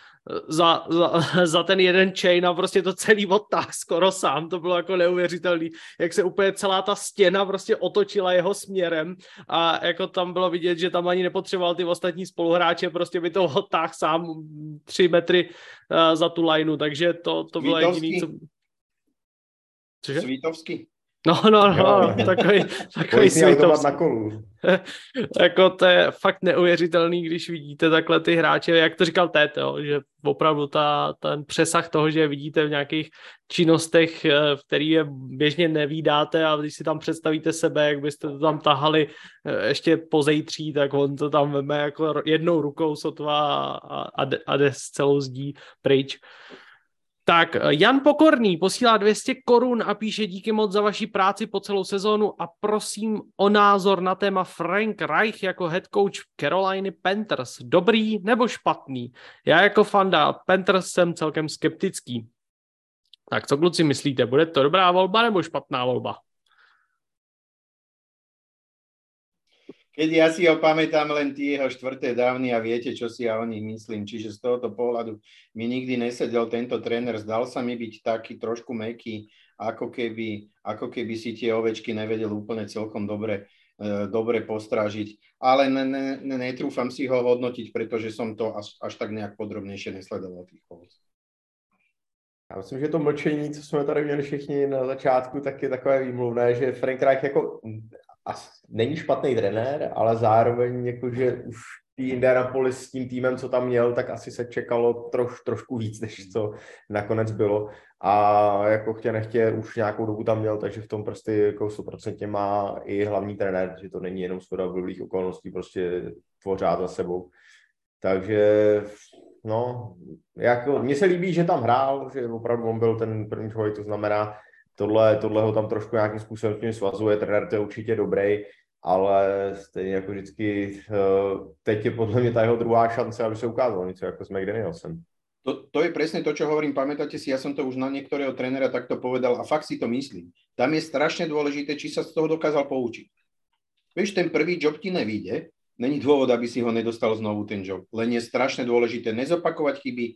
za, za, za ten jeden chain a prostě to celý odtáh skoro sám, to bylo jako neuvěřitelný, jak se úplně celá ta stěna prostě otočila jeho směrem a jako tam bylo vidět, že tam ani nepotřeboval ty ostatní spoluhráče, prostě by to odtáh sám tři metry uh, za tu lineu, takže to, to bylo jediný, co... Cože? Svítovský. No, no, no, takový, takový světovský. na kolu. jako to je fakt neuvěřitelný, když vidíte takhle ty hráče, jak to říkal jo, že opravdu ta, ten přesah toho, že vidíte v nějakých činnostech, eh, v který je běžně nevídáte a když si tam představíte sebe, jak byste to tam tahali eh, ještě po zejtří, tak on to tam veme jako jednou rukou sotva a, a, a jde s celou zdí pryč. Tak Jan Pokorný posílá 200 korun a píše díky moc za vaši práci po celou sezónu a prosím o názor na téma Frank Reich jako head coach Caroliny Panthers. Dobrý nebo špatný? Já jako fanda Panthers jsem celkem skeptický. Tak co kluci myslíte, bude to dobrá volba nebo špatná volba? Keď ja si ho pamätám len tie jeho štvrté dávny a viete, čo si ja o nich myslím. Čiže z tohoto pohľadu mi nikdy nesedel tento tréner. Zdal sa mi byť taký trošku meký, ako keby, ako keby si tie ovečky nevedel úplne celkom dobre, e, dobre postrážiť. Ale ne, ne, ne, netrúfam si ho hodnotiť, pretože som to až, až tak nejak podrobnejšie nesledoval tých Colts. Já myslím, že to mlčení, co jsme tady měli všichni na začátku, tak je takové výmluvné, že Frank Reich jako není špatný trenér, ale zároveň jakože už tý Indianapolis s tím týmem, co tam měl, tak asi se čekalo troš, trošku víc, než co nakonec bylo. A jako chtě nechtě už nějakou dobu tam měl, takže v tom prostě jako 100% má i hlavní trenér, že to není jenom schoda blbých okolností, prostě pořád za sebou. Takže no, jako, mně se líbí, že tam hrál, že opravdu on byl ten první člověk, to znamená, tohle, tohle ho tam trošku nějakým způsobem tím svazuje, trenér to je určitě dobrý, ale stejně jako vždycky, eh, teď je podle mě ta jeho druhá šance, aby se ukázal něco jako s McDanielsem. To, to je presne to, čo hovorím. Pamätáte si, ja som to už na niektorého trénera takto povedal a fakt si to myslím. Tam je strašne dôležité, či sa z toho dokázal poučiť. Vieš, ten prvý job ti nevíde, není dôvod, aby si ho nedostal znovu ten job. Len je strašne dôležité nezopakovať chyby,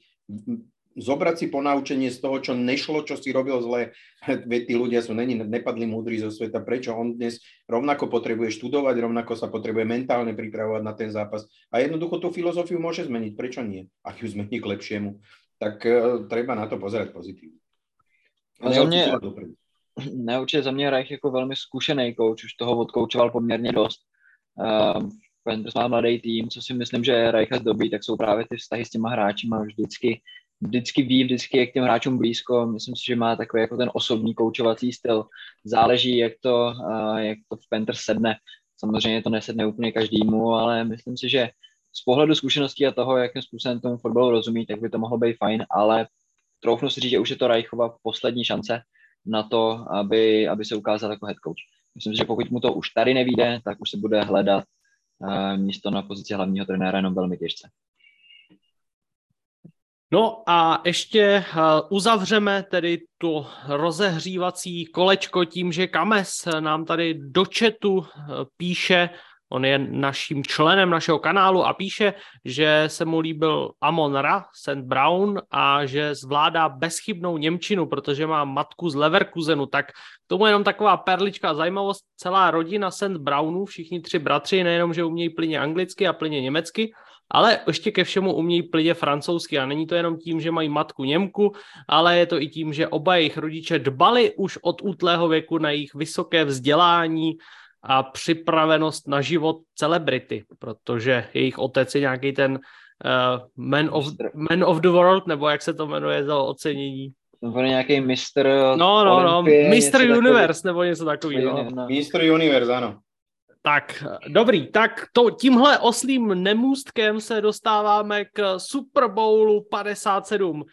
zobrať si ponaučenie z toho, čo nešlo, čo si robil zle. Tí ľudia sú, není, nepadli múdri zo sveta. Prečo on dnes rovnako potrebuje študovať, rovnako sa potrebuje mentálne pripravovať na ten zápas. A jednoducho tú filozofiu môže zmeniť. Prečo nie? Ak ju zmení k lepšiemu, tak uh, treba na to pozerať pozitívne. A za mě, ne, určitě za mě Reich jako velmi zkušený coach, už toho odkoučoval poměrně dost. Uh, Panthers má mladý tým, co si myslím, že Reicha zdobí, tak jsou právě ty vztahy s těma hráči, vždycky vždycky ví, vždycky je k těm hráčům blízko. Myslím si, že má takový jako ten osobní koučovací styl. Záleží, jak to, jak to v Panthers sedne. Samozřejmě to nesedne úplně každému, ale myslím si, že z pohledu zkušeností a toho, jakým způsobem tomu fotbalu rozumí, tak by to mohlo být fajn, ale troufnu si říct, že už je to Reichova poslední šance na to, aby, aby se ukázal jako head coach. Myslím si, že pokud mu to už tady nevíde, tak už se bude hledat místo na pozici hlavního trenéra jenom velmi těžce. No a ještě eh, uzavřeme tedy to rozehřívací kolečko tím, že Kames nám tady do chatu eh, píše, on je naším členem našeho kanálu a píše, že se mu líbil Amon Ra, St. Brown a že zvládá bezchybnou Němčinu, protože má matku z Leverkusenu, tak tomu jenom taková perlička zajímavost, celá rodina St. Brownů, všichni tři bratři, nejenom, že umějí plyně anglicky a plyně německy, ale ještě ke všemu umějí plně francouzsky a není to jenom tím, že mají matku Němku, ale je to i tím, že oba jejich rodiče dbali už od útlého věku na jejich vysoké vzdělání a připravenost na život celebrity, protože jejich otec je nějaký ten uh, man, of, man of the world, nebo jak se to jmenuje za ocenění? Nebo nějaký mistr No, no, no, Mr. Universe, takový. nebo něco takového. No. Mr. Universe, ano. Tak, dobrý, tak to, tímhle oslým nemůstkem se dostáváme k Super Bowlu 57.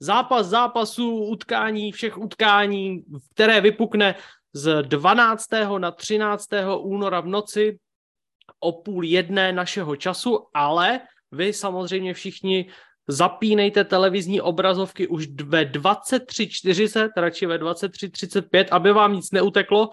Zápas zápasů, utkání, všech utkání, které vypukne z 12. na 13. února v noci o půl jedné našeho času, ale vy samozřejmě všichni zapínejte televizní obrazovky už ve 23.40, radši ve 23.35, aby vám nic neuteklo,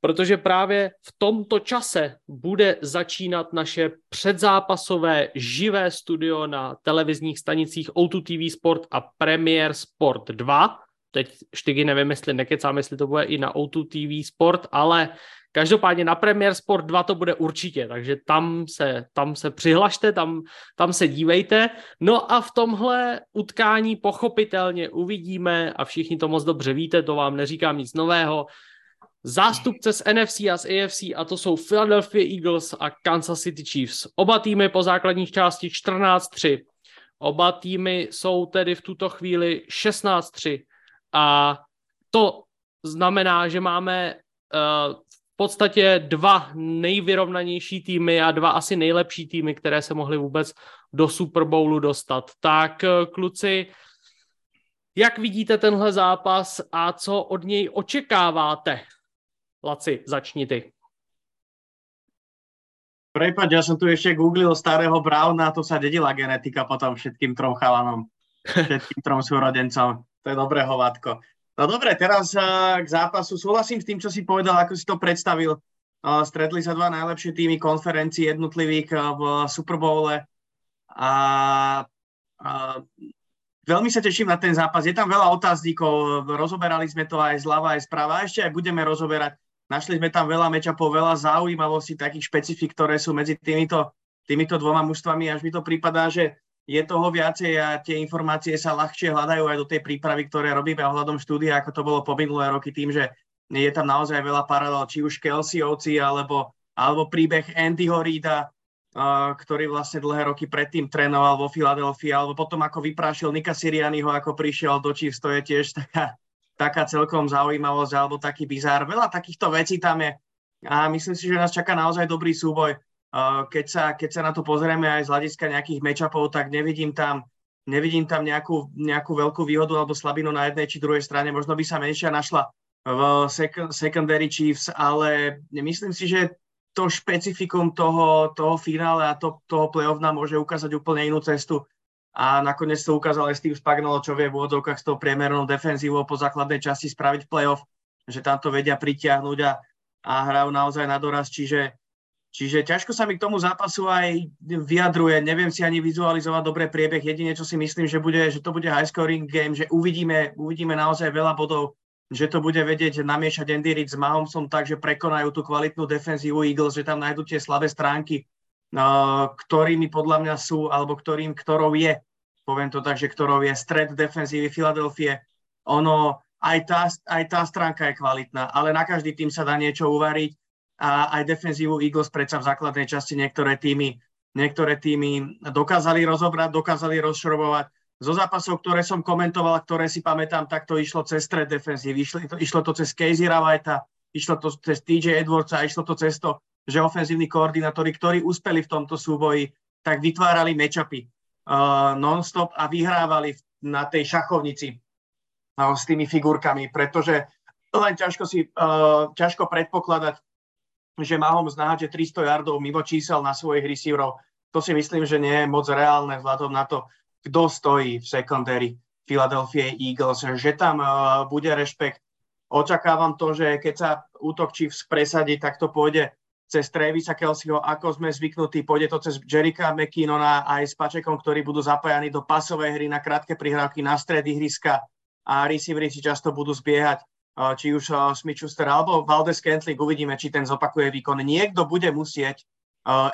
protože právě v tomto čase bude začínat naše předzápasové živé studio na televizních stanicích O2 TV Sport a Premier Sport 2. Teď štygy nevím, jestli nekecám, jestli to bude i na O2 TV Sport, ale každopádně na Premier Sport 2 to bude určitě, takže tam se, tam se přihlašte, tam, tam se dívejte. No a v tomhle utkání pochopitelně uvidíme a všichni to moc dobře víte, to vám neříkám nic nového, zástupce z NFC a z AFC a to jsou Philadelphia Eagles a Kansas City Chiefs. Oba týmy po základních části 14-3. Oba týmy jsou tedy v tuto chvíli 16-3 a to znamená, že máme uh, v podstatě dva nejvyrovnanější týmy a dva asi nejlepší týmy, které se mohly vůbec do Super Bowlu dostat. Tak uh, kluci, Jak vidíte tenhle zápas a co od něj očekáváte? Laci, začni ty. Prepaď, ja som tu ešte googlil starého Browna, to sa dedila genetika potom všetkým trom chalanom, všetkým trom súrodencom. To je dobré hovátko. No dobre, teraz uh, k zápasu. Súhlasím s tým, čo si povedal, ako si to predstavil. Uh, stretli sa dva najlepšie týmy konferencií jednotlivých uh, v Super Bowle a uh, veľmi sa teším na ten zápas. Je tam veľa otáznikov, rozoberali sme to aj zľava, aj správa, a ešte aj budeme rozoberať Našli sme tam veľa mečapov, veľa zaujímavostí, takých špecifik, ktoré sú medzi týmito, týmito dvoma mužstvami. Až mi to prípadá, že je toho viacej a tie informácie sa ľahšie hľadajú aj do tej prípravy, ktoré robíme ohľadom štúdia, ako to bolo po minulé roky, tým, že je tam naozaj veľa paralel, či už Kelseyovci, alebo, alebo príbeh Andyho Reida, uh, ktorý vlastne dlhé roky predtým trénoval vo Filadelfii, alebo potom ako vyprášil Nika Sirianiho, ako prišiel do Chiefs, to je tiež taká taká celkom zaujímavosť alebo taký bizár. Veľa takýchto vecí tam je a myslím si, že nás čaká naozaj dobrý súboj. Keď sa, keď sa na to pozrieme aj z hľadiska nejakých matchupov, tak nevidím tam, nevidím tam nejakú, nejakú veľkú výhodu alebo slabinu na jednej či druhej strane. Možno by sa menšia našla v secondary Chiefs, ale myslím si, že to špecifikum toho, toho finále a to, toho playoff nám môže ukázať úplne inú cestu a nakoniec to ukázal aj Steve Spagnolo, čo vie v úvodzovkách s tou priemernou defenzívou po základnej časti spraviť playoff, že tam to vedia pritiahnuť a, a hrajú naozaj na doraz, čiže, čiže ťažko sa mi k tomu zápasu aj vyjadruje, neviem si ani vizualizovať dobré priebeh, jedine čo si myslím, že, bude, že to bude high scoring game, že uvidíme, uvidíme naozaj veľa bodov, že to bude vedieť namiešať Andy Reid s Mahomesom tak, že prekonajú tú kvalitnú defenzívu Eagles, že tam nájdú tie slabé stránky, ktorými podľa mňa sú, alebo ktorým, ktorou je poviem to tak, že ktorou je stred defenzívy Filadelfie. Ono, aj tá, aj tá stránka je kvalitná, ale na každý tým sa dá niečo uvariť a aj defenzívu Eagles predsa v základnej časti niektoré týmy, niektoré týmy dokázali rozobrať, dokázali rozšrobovať. Zo zápasov, ktoré som komentoval, ktoré si pamätám, tak to išlo cez stred defenzívy, išlo to, išlo to cez Casey Ravajta, išlo to cez TJ Edwardsa, išlo to cez to, že ofenzívni koordinátori, ktorí uspeli v tomto súboji, tak vytvárali matchupy uh, non-stop a vyhrávali na tej šachovnici uh, s tými figurkami, pretože len ťažko, si, uh, ťažko predpokladať, že Mahomes naháže 300 yardov mimo čísel na svojich receiverov. To si myslím, že nie je moc reálne vzhľadom na to, kto stojí v secondary Philadelphia Eagles, že tam uh, bude rešpekt. Očakávam to, že keď sa útok Chiefs presadí, tak to pôjde cez Travisa Kelseyho, ako sme zvyknutí, pôjde to cez Jerika McKinnona aj s Pačekom, ktorí budú zapájani do pasovej hry na krátke prihrávky na stred ihriska a receivery si často budú zbiehať či už Smith Schuster alebo Valdez Kentling, uvidíme, či ten zopakuje výkon. Niekto bude musieť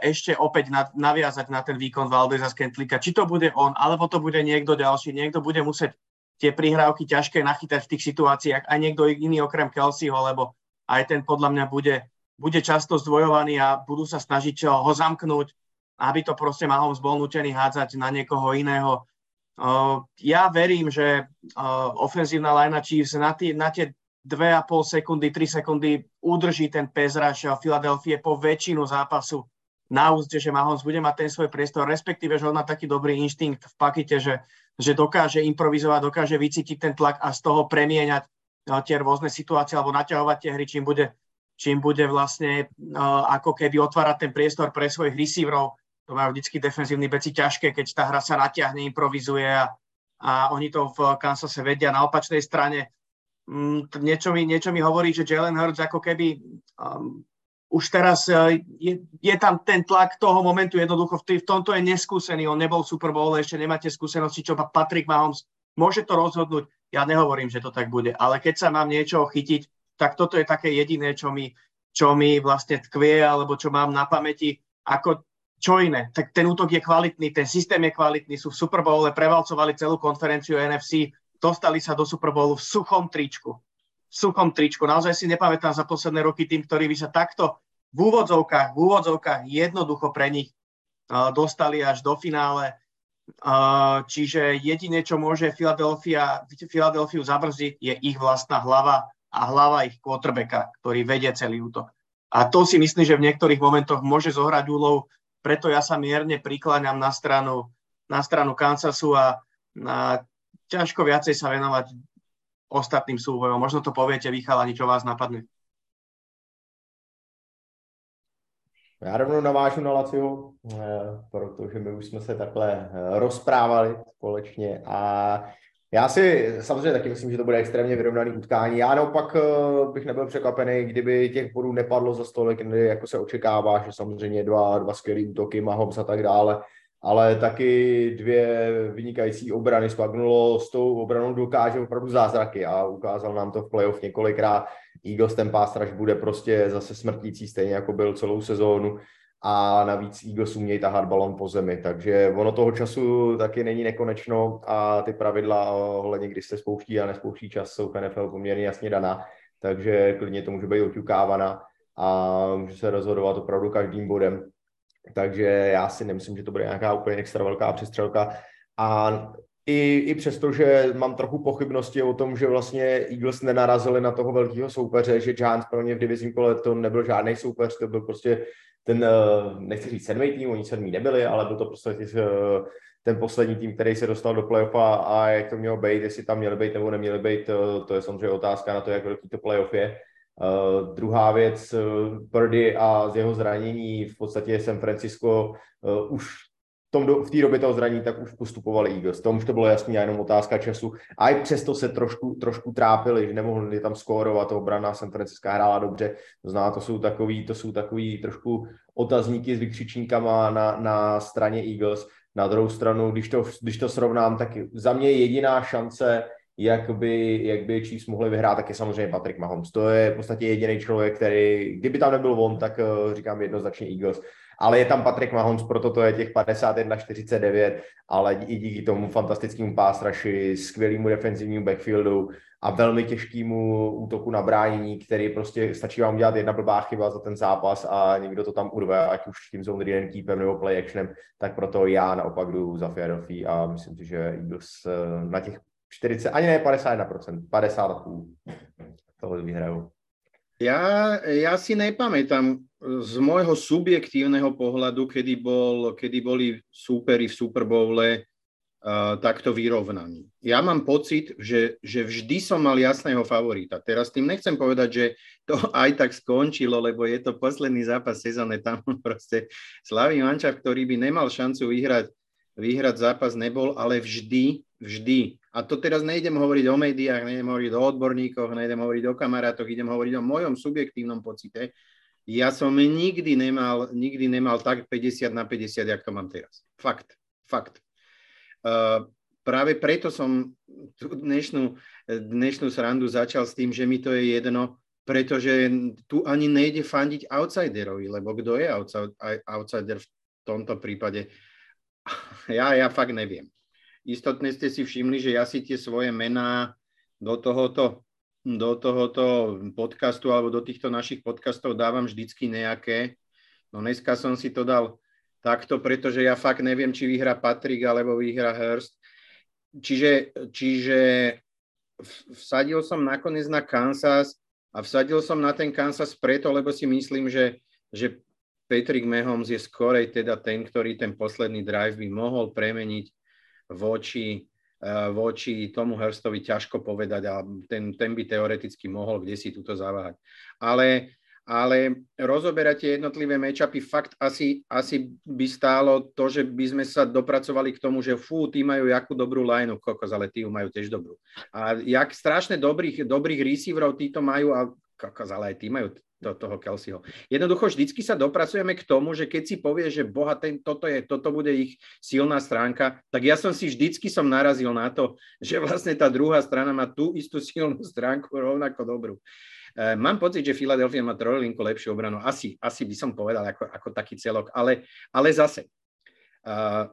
ešte opäť naviazať na ten výkon Valdeza z Kentlinga. Či to bude on, alebo to bude niekto ďalší. Niekto bude musieť tie prihrávky ťažké nachytať v tých situáciách. Aj niekto iný okrem Kelseyho, lebo aj ten podľa mňa bude bude často zdvojovaný a budú sa snažiť ho zamknúť, aby to proste Mahomes bol nutený hádzať na niekoho iného. Ja verím, že ofenzívna linea Chiefs na tie, na tie 2,5 sekundy, 3 sekundy udrží ten pezraž Filadelfie po väčšinu zápasu na úzde, že Mahomes bude mať ten svoj priestor, respektíve, že on má taký dobrý inštinkt v pakete, že, že dokáže improvizovať, dokáže vycítiť ten tlak a z toho premieňať tie rôzne situácie alebo naťahovať tie hry, čím bude čím bude vlastne uh, ako keby otvárať ten priestor pre svojich receiverov. To majú vždycky defenzívni beci ťažké, keď tá hra sa natiahne, improvizuje a, a oni to v Kansase vedia na opačnej strane. Um, niečo, mi, niečo mi hovorí, že Jalen Hurts ako keby um, už teraz uh, je, je tam ten tlak toho momentu jednoducho, v, v tomto je neskúsený, on nebol Super Bowl, ešte nemáte skúsenosti, čo Patrick Mahomes môže to rozhodnúť. Ja nehovorím, že to tak bude, ale keď sa mám niečo chytiť, tak toto je také jediné, čo mi, čo mi vlastne tkvie, alebo čo mám na pamäti, ako čo iné. Tak ten útok je kvalitný, ten systém je kvalitný, sú v Super Bowle, prevalcovali celú konferenciu NFC, dostali sa do Super Bowlu v suchom tričku. V suchom tričku. Naozaj si nepamätám za posledné roky tým, ktorí by sa takto v úvodzovkách, v úvodzovkách jednoducho pre nich dostali až do finále. Čiže jediné, čo môže Philadelphia, Philadelphia zabrzdiť, je ich vlastná hlava a hlava ich quarterbacka, ktorý vedie celý útok. A to si myslím, že v niektorých momentoch môže zohrať úlohu, preto ja sa mierne prikláňam na stranu, na stranu Kansasu a, a ťažko viacej sa venovať ostatným súbojom. Možno to poviete vy chalani, čo vás napadne. Já rovnou navážu na Laciho, eh, protože my už jsme se takhle eh, rozprávali společně a já si samozřejmě taky myslím, že to bude extrémně vyrovnaný utkání. Já naopak eh, bych nebyl překvapený, kdyby těch bodů nepadlo za stolik, jako se očekává, že samozřejmě dva, dva skvělý útoky, Mahomes a tak dále, ale taky dvě vynikající obrany. Spagnulo s tou obranou dokáže opravdu zázraky a ukázal nám to v playoff několikrát. Eagles ten pástraž bude prostě zase smrtící, stejně jako byl celou sezónu a navíc Eagles umějí tahat balon po zemi, takže ono toho času taky není nekonečno a ty pravidla ohledně, kdy se spouští a nespouští čas, jsou v NFL poměrně jasně daná, takže klidně to může být oťukávaná a může se rozhodovat opravdu každým bodem. Takže já si nemyslím, že to bude nějaká úplně extra velká přestřelka. A i, i přesto, že mám trochu pochybnosti o tom, že vlastně Eagles nenarazili na toho velkého soupeře, že Giants pro ně v divizním kole to nebyl žádný soupeř, to byl prostě ten, eh, nechci říct sedmý tým, oni sedmý nebyli, ale byl to prostě eh, ten poslední tým, který se dostal do playoffa a jak to mělo být, jestli tam měli být nebo neměli být, to, to je samozřejmě otázka na to, jak velký to playoff je. Uh, druhá věc, uh, a z jeho zranění v podstatě San Francisco uh, už tom, v té době toho zranění tak už postupovali Eagles. To už to bylo jasný, jenom otázka času. A i přesto se trošku, trošku trápili, že nemohli tam skórovat, to obrana San Francisco hrála dobře. To zná, to jsou takový, to jsou takový trošku otazníky s vykřičníkama na, na straně Eagles. Na druhou stranu, když to, když to srovnám, tak za mě jediná šance, jak by, jak by Chiefs mohli vyhrát, tak je samozřejmě Patrick Mahomes. To je v podstatě jediný člověk, který, kdyby tam nebyl on, tak uh, říkám jednoznačně Eagles. Ale je tam Patrick Mahomes, proto to je těch 51-49, ale i díky tomu fantastickému pásraši, skvělému defenzivnímu backfieldu a velmi těžkému útoku na bránění, který prostě stačí vám udělat jedna blbá chyba za ten zápas a někdo to tam urve, ať už tím zone reading keepem nebo play actionem, tak proto já naopak jdu za Philadelphia a myslím si, že Eagles eh, na těch 40, ani ne 51%, 50,5 toho vyhrajou. Ja, ja si nepamätám z môjho subjektívneho pohľadu, kedy, bol, kedy boli súperi v Super Bowle uh, takto vyrovnaní. Ja mám pocit, že, že vždy som mal jasného favorita. Teraz tým nechcem povedať, že to aj tak skončilo, lebo je to posledný zápas sezóny, tam proste slavý mančav, ktorý by nemal šancu vyhrať, vyhrať zápas nebol, ale vždy, vždy a to teraz nejdem hovoriť o médiách, nejdem hovoriť o odborníkoch, nejdem hovoriť o kamarátoch, idem hovoriť o mojom subjektívnom pocite. Ja som nikdy nemal, nikdy nemal tak 50 na 50, jak to mám teraz. Fakt, fakt. Uh, práve preto som tú dnešnú, dnešnú srandu začal s tým, že mi to je jedno, pretože tu ani nejde fandiť outsiderovi, lebo kto je outsider v tomto prípade? Ja, ja fakt neviem istotne ste si všimli, že ja si tie svoje mená do tohoto, do tohoto podcastu alebo do týchto našich podcastov dávam vždycky nejaké. No dneska som si to dal takto, pretože ja fakt neviem, či vyhra Patrick alebo vyhra Hurst. Čiže, čiže vsadil som nakoniec na Kansas a vsadil som na ten Kansas preto, lebo si myslím, že, že Patrick Mahomes je skorej teda ten, ktorý ten posledný drive by mohol premeniť voči, voči tomu Herstovi ťažko povedať a ten, ten by teoreticky mohol kde si túto zaváhať. Ale, ale rozoberať jednotlivé matchupy fakt asi, asi by stálo to, že by sme sa dopracovali k tomu, že fú, tí majú jakú dobrú lineu, kokos, ale tí majú tiež dobrú. A jak strašne dobrých, dobrých receiverov títo majú, a kokos, ale aj tí majú do toho Kelseyho. Jednoducho vždycky sa dopracujeme k tomu, že keď si povie, že boha, ten, toto, je, toto bude ich silná stránka, tak ja som si vždycky som narazil na to, že vlastne tá druhá strana má tú istú silnú stránku rovnako dobrú. E, mám pocit, že Philadelphia má trojlinku lepšiu obranu. Asi, asi by som povedal ako, ako taký celok, ale, ale zase. Uh,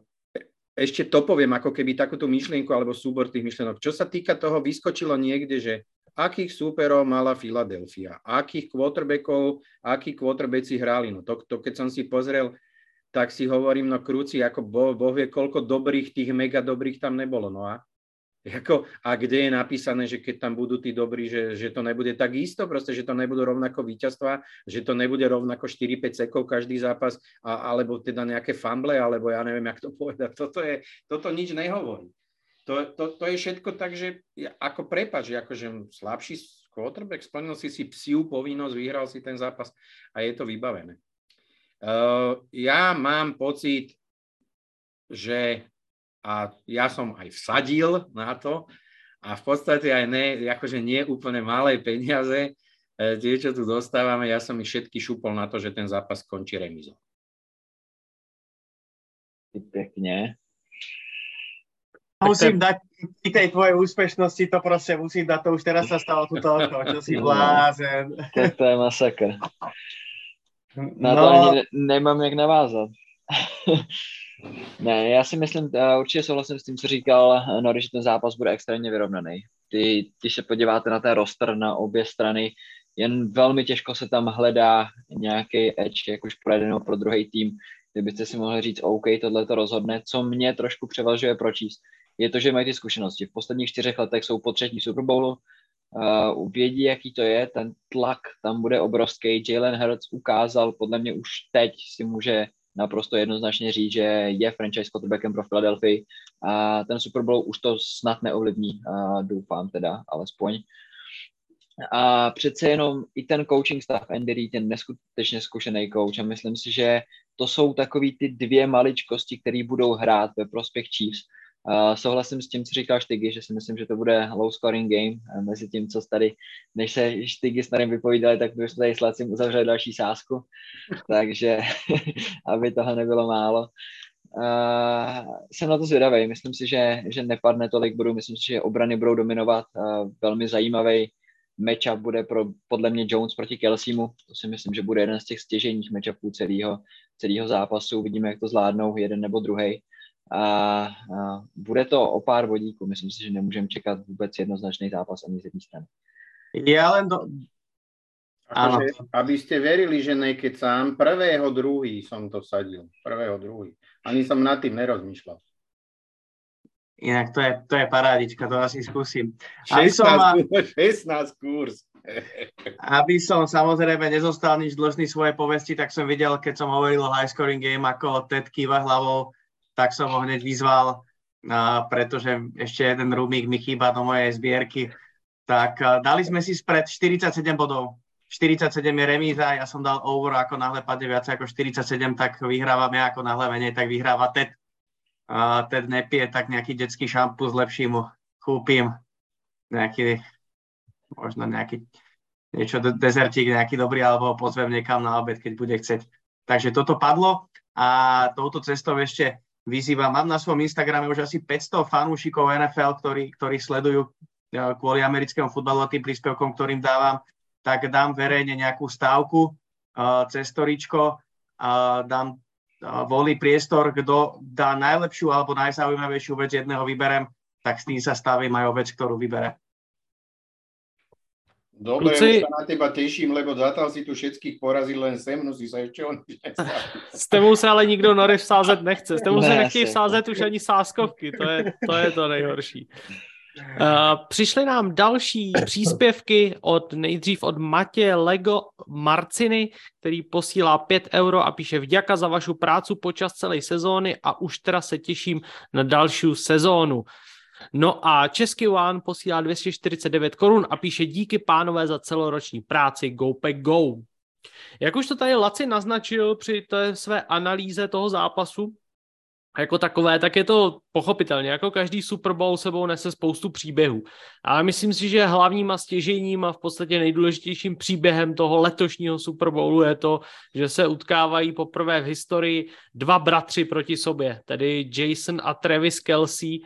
ešte to poviem ako keby takúto myšlienku alebo súbor tých myšlienok. Čo sa týka toho, vyskočilo niekde, že akých súperov mala Filadelfia, akých quarterbackov, akí quarterbacki hráli. No to, to, keď som si pozrel, tak si hovorím, no krúci, ako boh, boh vie, koľko dobrých, tých mega dobrých tam nebolo. No a, ako, a kde je napísané, že keď tam budú tí dobrí, že, že to nebude tak isto, proste, že to nebudú rovnako víťazstva, že to nebude rovnako 4-5 sekov každý zápas, a, alebo teda nejaké fumble, alebo ja neviem, jak to povedať. Toto, je, toto nič nehovorí. To, to, to je všetko tak, že ako prepač, akože slabší quarterback, splnil si si psiu povinnosť, vyhral si ten zápas a je to vybavené. Uh, ja mám pocit, že a ja som aj vsadil na to a v podstate aj ne, akože nie úplne malé peniaze, e, tie, čo tu dostávame, ja som ich všetky šupol na to, že ten zápas skončí remizou. Pekne. Musím dať i tej tvojej úspešnosti, to proste musím dať, to už teraz sa stalo tu toľko, čo si blázen. To je masakr. Na to no. ani nemám jak navázat. ne, já si myslím, určitě souhlasím s tím, co říkal Nori, že ten zápas bude extrémně vyrovnaný. Ty, když se podíváte na ten roster na obě strany, jen velmi těžko se tam hledá nějaký edge, jak už pro jeden pro druhý tým, kdybyste si mohli říct, OK, tohle to rozhodne. Co mě trošku převažuje pročíst, je to, že mají ty zkušenosti. V posledních čtyřech letech jsou po třetí Super Bowlu, uh, vědí, jaký to je, ten tlak tam bude obrovský. Jalen Hurts ukázal, podle mě už teď si může naprosto jednoznačně říct, že je franchise quarterbackem pro Philadelphia a ten Super Bowl už to snad neovlivní, a doufám teda, alespoň. A přece jenom i ten coaching staff, Andy Reid je neskutečně zkušený coach a myslím si, že to jsou takový ty dvě maličkosti, které budou hrát ve prospěch Chiefs Uh, souhlasím s tím, co říkal Štygy, že si myslím, že to bude low scoring game. Mezi tím, co tady, než se Štygy s Narem vypovídali, tak by jsme tady s Lacim uzavřeli další sázku, takže aby toho nebylo málo. Uh, jsem na to zvědavý, myslím si, že, že nepadne tolik budou, myslím si, že obrany budou dominovat, uh, velmi zajímavý matchup bude pro, podle mě Jones proti Kelseymu, to si myslím, že bude jeden z těch stěžejních matchupů celého, celého zápasu, uvidíme, jak to zvládnou jeden nebo druhý a, a bude to o pár vodíků. Myslím si, že nemůžeme čekat vůbec jednoznačný zápas ani z jedné strany. Ja len do... Akože, aby ste verili, že nekecám, prvého druhý som to sadil. Prvého druhý. Ani som nad tým nerozmýšľal. Inak to je, to je parádička, to asi skúsim. 16, som, 16 kurz. aby som samozrejme nezostal nič dlžný svojej povesti, tak som videl, keď som hovoril o high scoring game, ako Ted kýva hlavou tak som ho hneď vyzval, pretože ešte jeden rumík mi chýba do mojej zbierky. Tak dali sme si spred 47 bodov. 47 je remíza, ja som dal over, ako náhle padne viac ako 47, tak vyhrávame, ako náhle menej, tak vyhráva Ted. Uh, Ted nepije, tak nejaký detský šampus lepší mu kúpim. Nejaký, možno nejaký, niečo, dezertík nejaký dobrý, alebo ho pozvem niekam na obed, keď bude chceť. Takže toto padlo a touto cestou ešte vyzývam. Mám na svojom Instagrame už asi 500 fanúšikov NFL, ktorí, ktorí sledujú e, kvôli americkému futbalu a tým príspevkom, ktorým dávam, tak dám verejne nejakú stávku uh, cez storičko a dám uh, voľný priestor, kto dá najlepšiu alebo najzaujímavejšiu vec jedného vyberem, tak s tým sa stavím aj vec, ktorú vybere. Dobre, Kluci... sa na teba teším, lebo zatiaľ si tu všetkých porazil len sem, musí sa ešte on S tebou se ale nikdo Nory vsázet nechce. S tebou ne, se nechtějí vsázet už ani sáskovky, to je to, je to nejhorší. Uh, přišly nám další příspěvky od nejdřív od Matě Lego Marciny, který posílá 5 euro a píše vďaka za vašu prácu počas celé sezóny a už teda se těším na další sezónu. No a Český One posílá 249 korun a píše díky pánové za celoroční práci Go Pack Go. Jak už to tady Laci naznačil při té své analýze toho zápasu, jako takové, tak je to pochopitelně, jako každý Super Bowl sebou nese spoustu příběhů. Ale myslím si, že hlavním a stěžením a v podstatě nejdůležitějším příběhem toho letošního Super Bowlu je to, že se utkávají poprvé v historii dva bratři proti sobě, tedy Jason a Travis Kelsey.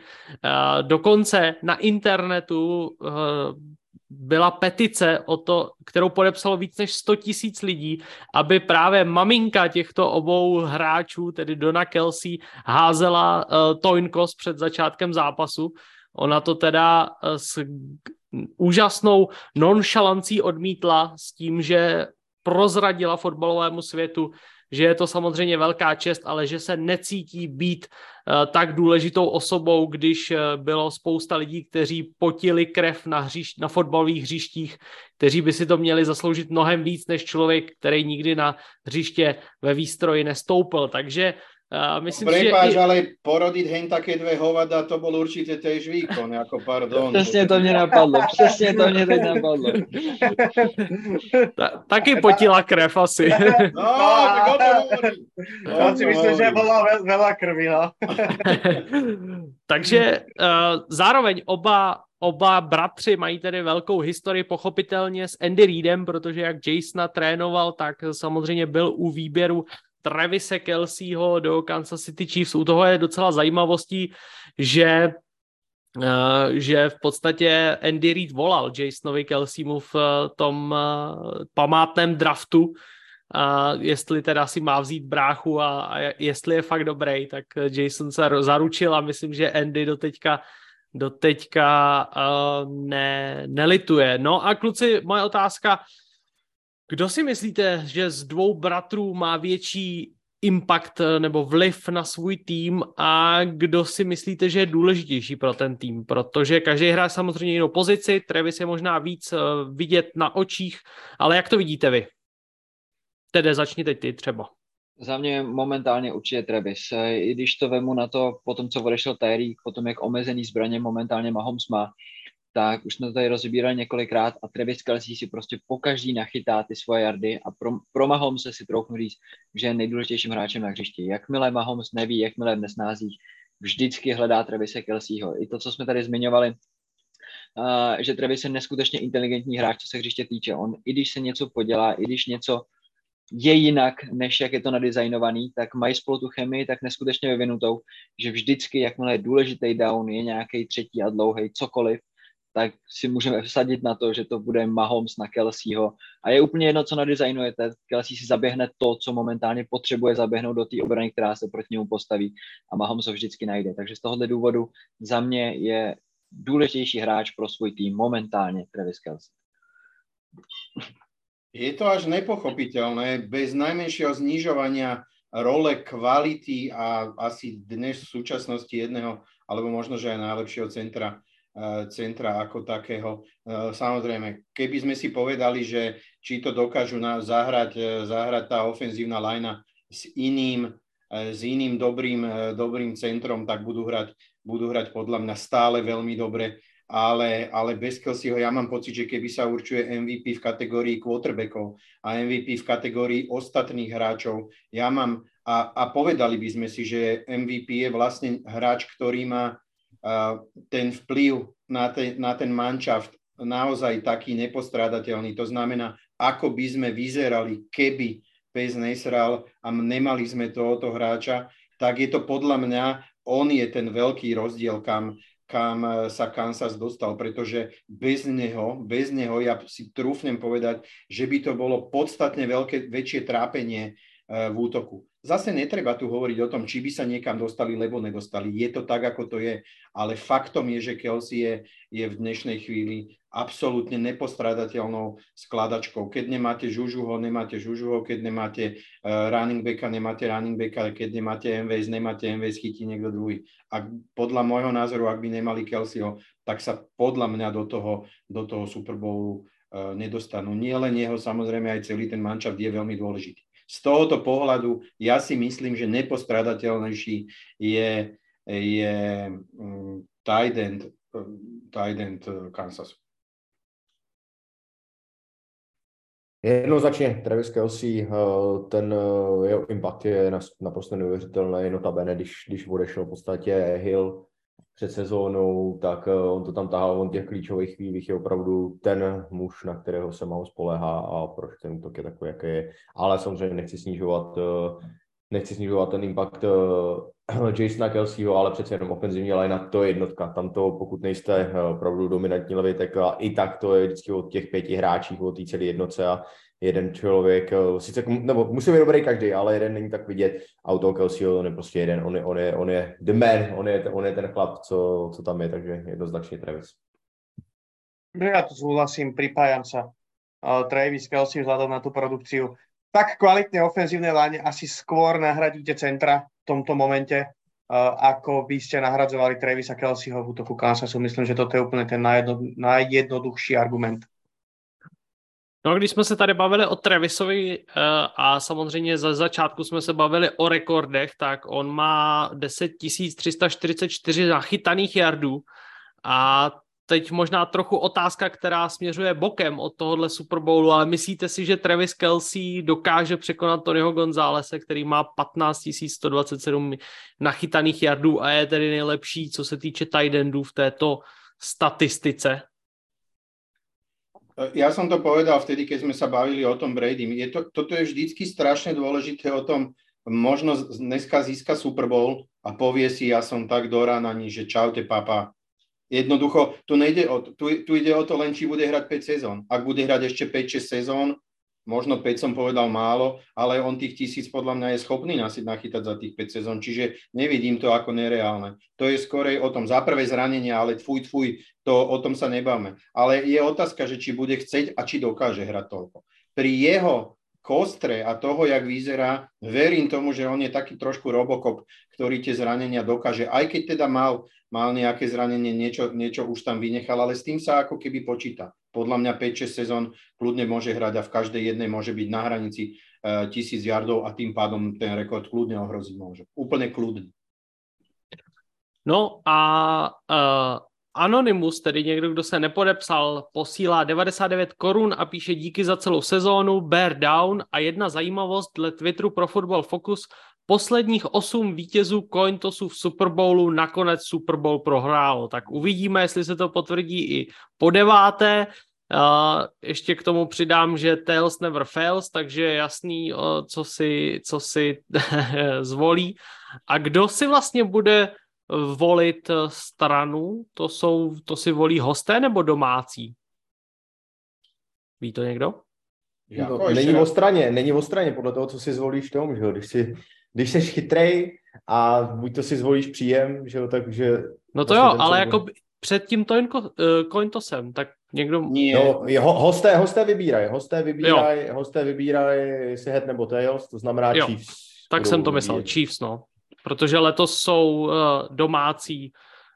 Dokonce na internetu eh, byla petice o to, kterou podepsalo víc než 100 tisíc lidí, aby právě maminka těchto obou hráčů, tedy Dona Kelsey, házela uh, toinkos před začátkem zápasu. Ona to teda uh, s úžasnou nonchalancí odmítla s tím, že prozradila fotbalovému světu, že je to samozřejmě velká čest, ale že se necítí být uh, tak důležitou osobou, když uh, bylo spousta lidí, kteří potili krev na, hříš, na fotbalových hřištích, kteří by si to měli zasloužit mnohem víc než člověk, který nikdy na hřiště ve výstroji nestoupil. Takže A myslím, Prepáč, že... ale porodiť hen také dve hovada, to bol určite tež výkon, ako pardon. Přesně to mě napadlo, přesně to mě teď napadlo. Ta, taky potila krev asi. No, tak o to hovorím. Já si myslím, že byla veľa krvi, no. Takže uh, zároveň oba Oba bratři mají tedy velkou historii pochopitelně s Andy Reidem, protože jak Jasona trénoval, tak samozřejmě byl u výběru Travise Kelseyho do Kansas City Chiefs. U toho je docela zajímavostí, že Uh, že v podstatě Andy Reid volal Jasonovi Kelseymu v uh, tom uh, památném draftu, uh, jestli teda si má vzít bráchu a, a jestli je fakt dobrý, tak Jason se zaručil a myslím, že Andy do teďka do teďka uh, ne, nelituje. No a kluci, moje otázka, kdo si myslíte, že z dvou bratrů má větší impact eh, nebo vliv na svůj tým a kdo si myslíte, že je důležitější pro ten tým, protože každý hraje samozřejmě jinou pozici, Travis je možná víc eh, vidět na očích, ale jak to vidíte vy? Tedy začni teď ty třeba. Za mě momentálně určitě Travis. I když to vemu na to, po tom, co odešel Tyreek, potom jak omezený zbraně momentálně Mahomes má, tak už jsme to tady rozbírali několikrát a Travis Kelsey si prostě po každý nachytá ty svoje jardy a pro, pro Mahomes si trochu říct, že je nejdůležitějším hráčem na hřišti. Jakmile Mahomes neví, jakmile v nesnázích, vždycky hledá Travise Kelseyho. I to, co jsme tady zmiňovali, uh, že Travis je neskutečně inteligentní hráč, co se hřiště týče. On, i když se něco podělá, i když něco je jinak, než jak je to nadizajnovaný, tak mají spolu tu chemii tak neskutečně vyvinutou, že vždycky, jakmile je důležitý down, je nějaký třetí a dlouhý, cokoliv, tak si můžeme vsadit na to, že to bude Mahomes na Kelseyho. A je úplně jedno, co nadizajnujete. Kelsey si zaběhne to, co momentálně potřebuje zaběhnout do té obrany, která se proti němu postaví a Mahomes ho vždycky najde. Takže z tohohle důvodu za mě je důležitější hráč pro svůj tým momentálně Travis Kelsey. Je to až nepochopiteľné, bez najmenšieho znižovania role kvality a asi dnes v súčasnosti jedného, alebo možno, že aj najlepšieho centra, centra ako takého. E, samozrejme, keby sme si povedali, že či to dokážu zahrať, e, zahrať tá ofenzívna lajna s iným, s iným dobrým, dobrým centrom, tak budú hrať, budú hrať podľa mňa stále veľmi dobre ale, ale bez Kelseyho ja mám pocit, že keby sa určuje MVP v kategórii quarterbackov a MVP v kategórii ostatných hráčov, ja mám, a, a povedali by sme si, že MVP je vlastne hráč, ktorý má ten vplyv na, te, na ten manšaft naozaj taký nepostrádateľný. To znamená, ako by sme vyzerali, keby Pes nesral a nemali sme tohoto hráča, tak je to podľa mňa, on je ten veľký rozdiel, kam, kam eh, sa Kansas dostal, pretože bez neho, bez neho ja si trúfnem povedať, že by to bolo podstatne veľké, väčšie trápenie eh, v útoku. Zase netreba tu hovoriť o tom, či by sa niekam dostali, lebo nedostali. Je to tak, ako to je, ale faktom je, že Kelsey je, je v dnešnej chvíli absolútne nepostradateľnou skladačkou. Keď nemáte Žužuho, nemáte Žužuho, keď nemáte uh, running backa, nemáte running backa, keď nemáte MVS, nemáte MVS, chytí niekto druhý. A podľa môjho názoru, ak by nemali Kelseyho, tak sa podľa mňa do toho, do toho Super Bowlu uh, nedostanú. Nie len jeho, samozrejme aj celý ten manšaft je veľmi dôležitý. Z tohoto pohľadu ja si myslím, že nepostradateľnejší je, je um, tight end, um, tight end uh, Kansasu. Jednoznačně Travis Kelsey, uh, ten jeho impact je naprosto neuvěřitelný, notabene, když, když odešel v podstatě Hill před sezónou, tak uh, on to tam tahal, on těch klíčových chvílích je opravdu ten muž, na kterého se mám spolehá a proč ten útok je takový, jaký je. Ale samozřejmě nechci snižovat, uh, nechci snižovat ten impact uh, Jasona Kelseyho, ale přece jenom ofenzivní line, to je jednotka. Tam to, pokud nejste opravdu dominantní levý, tak a i tak to je vždycky od těch pěti hráčů, od té celé jednoce a jeden člověk, eh, sice, nebo musí být dobrý každý, ale jeden není tak vidět. Auto Kelseyho, on je prostě jeden, on je, on je, on je the man, on je, on je ten chlap, co, co tam je, takže jednoznačně Travis. Ja tu súhlasím, pripájam sa. Uh, Travis Kelsey vzhľadom na tú produkciu. Tak kvalitne ofenzívne láne asi skôr nahradíte centra v tomto momente, uh, ako by ste nahradzovali Travisa Kelseyho v útoku Kansasu. Myslím, že toto je úplne ten najjedno, najjednoduchší argument. No když jsme se tady bavili o Travisovi uh, a samozřejmě za začátku jsme se bavili o rekordech, tak on má 10 344 nachytaných jardů a teď možná trochu otázka, která směřuje bokem od tohohle Super Bowlu, ale myslíte si, že Travis Kelsey dokáže překonat Tonyho Gonzálese, který má 15 127 nachytaných jardů a je tedy nejlepší, co se týče tight endů v této statistice? Ja som to povedal vtedy, keď sme sa bavili o tom Brady. Je to, toto je vždycky strašne dôležité o tom, možno dneska získa Super Bowl a povie si, ja som tak doránaný, že čaute papa. Jednoducho, tu, nejde o, tu, tu ide o to len, či bude hrať 5 sezón. Ak bude hrať ešte 5-6 sezón, možno 5 som povedal málo, ale on tých tisíc podľa mňa je schopný nachytať za tých 5 sezón, čiže nevidím to ako nereálne. To je skorej o tom za prvé zranenie, ale tfuj, tfuj, to o tom sa nebáme. Ale je otázka, že či bude chceť a či dokáže hrať toľko. Pri jeho kostre a toho, jak vyzerá, verím tomu, že on je taký trošku robokop, ktorý tie zranenia dokáže, aj keď teda mal, mal nejaké zranenie, niečo, niečo už tam vynechal, ale s tým sa ako keby počíta. Podľa mňa 5-6 sezón kľudne môže hrať a v každej jednej môže byť na hranici uh, tisíc a tým pádom ten rekord kľudne ohroziť môže. Úplne kľudne. No a uh, Anonymous, tedy někdo, kdo se nepodepsal, posílá 99 korun a píše díky za celou sezónu, bear down a jedna zajímavost dle Twitteru pro Football Focus, posledních osm vítězů cointosů v Super Bowlu nakonec Super Bowl prohrálo. Tak uvidíme, jestli se to potvrdí i po deváté. Uh, ještě k tomu přidám, že Tails never fails, takže je jasný, uh, co si, co si zvolí. A kdo si vlastně bude volit eh, stranu, to, jsou, to si volí hosté nebo domácí? Ví to někdo? No, není o straně, není o straně podle toho, co si zvolíš tom, že jo? Když, si, když jsi chytrej a buď to si zvolíš příjem, že jo, takže... No to jo, ale jako před tím coinko, uh, cointosem, tak někdo... No, je, hosté, hosté vybírají, hosté vybírají, hosté vybírají jestli head nebo tails, to znamená jo. Chiefs. Tak jsem to myslel, Chiefs, no protože letos jsou uh, domácí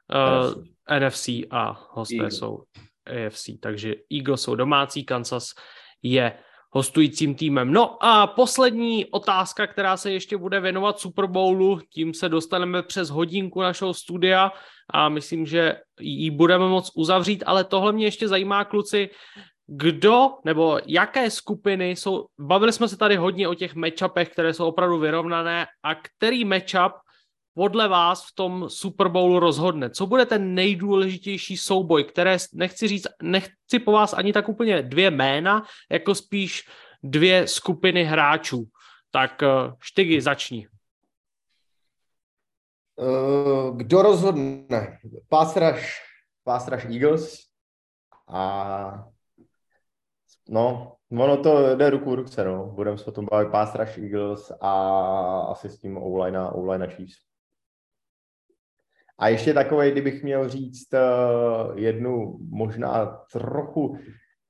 uh, eh, NFC. NFC a hosté Eagle. jsou AFC, takže Eagles jsou domácí, Kansas je hostujícím týmem. No a poslední otázka, která se ještě bude věnovat Super Bowlu, tím se dostaneme přes hodinku našeho studia a myslím, že ji budeme moc uzavřít, ale tohle mě ještě zajímá, kluci, kdo nebo jaké skupiny jsou, bavili jsme se tady hodně o těch matchupech, které jsou opravdu vyrovnané a který matchup podle vás v tom Super Bowlu rozhodne? Co bude ten nejdůležitější souboj, které nechci říct, nechci po vás ani tak úplně dvě jména, jako spíš dvě skupiny hráčů. Tak eh, Štygy, začni. Eh, kdo rozhodne? Pass rush Eagles a no, ono to jde ruku v ruce, no. Budeme se o tom bavit pass rush Eagles a asi s tím o-line, o-line Chiefs. A ještě takový, kdybych měl říct eh, jednu možná trochu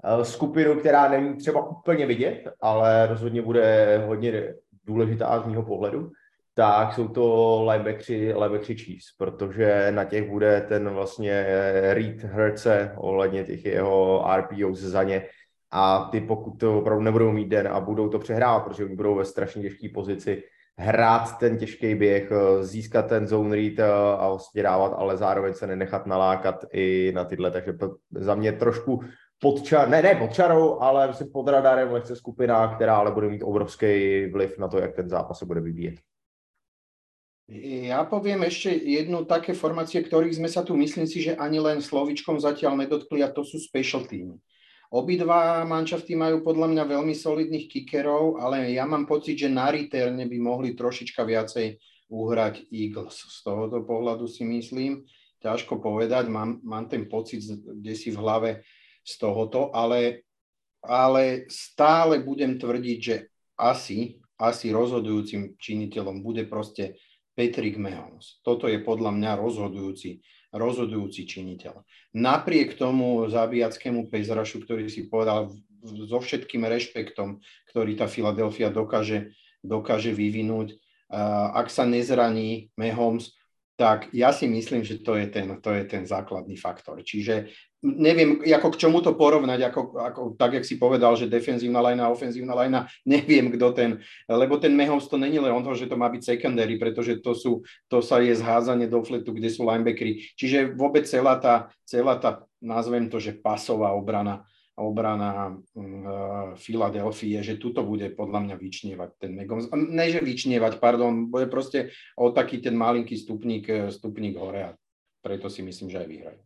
eh, skupinu, která není třeba úplně vidět, ale rozhodně bude hodně důležitá z mého pohledu, tak jsou to linebackři, linebackři Chiefs, protože na těch bude ten vlastně Reed Herce ohledně těch jeho RPOs za ně a ty pokud to opravdu nebudou mít den a budou to přehrávat, protože oni budou ve strašně těžké pozici, hrát ten těžký běh, eh, získat ten zone read eh, a vlastně dávat, ale zároveň se nenechat nalákat i na tyhle, takže za mě trošku pod čar, ne, ne pod čarou, ale myslím pod radarem lehce skupina, která ale bude mít obrovský vliv na to, jak ten zápas se bude vyvíjet. Ja poviem ešte jednu také formácie, ktorých sme sa tu, myslím si, že ani len slovičkom zatiaľ nedotkli a to sú special teamy. Obidva manšafty majú podľa mňa veľmi solidných kickerov, ale ja mám pocit, že na reterne by mohli trošička viacej uhrať Eagles. Z tohoto pohľadu si myslím, ťažko povedať, mám, mám ten pocit, kde si v hlave z tohoto, ale, ale stále budem tvrdiť, že asi, asi rozhodujúcim činiteľom bude proste Patrick Mahomes. Toto je podľa mňa rozhodujúci rozhodujúci činiteľ. Napriek tomu zabijackému pejzrašu, ktorý si povedal so všetkým rešpektom, ktorý tá Filadelfia dokáže, dokáže vyvinúť, ak sa nezraní Mahomes, tak ja si myslím, že to je ten, to je ten základný faktor. Čiže neviem, ako k čomu to porovnať, ako, ako, tak, jak si povedal, že defenzívna lajna, ofenzívna lajna, neviem, kto ten, lebo ten Mehos to není len to, že to má byť secondary, pretože to, sú, to sa je zházanie do fletu, kde sú linebackery. Čiže vôbec celá tá, celá tá, nazvem to, že pasová obrana, obrana Filadelfie, mm, že tuto bude podľa mňa vyčnievať ten Megom. Ne, že vyčnievať, pardon, bude proste o taký ten malinký stupník, e, stupník hore a preto si myslím, že aj vyhrajú.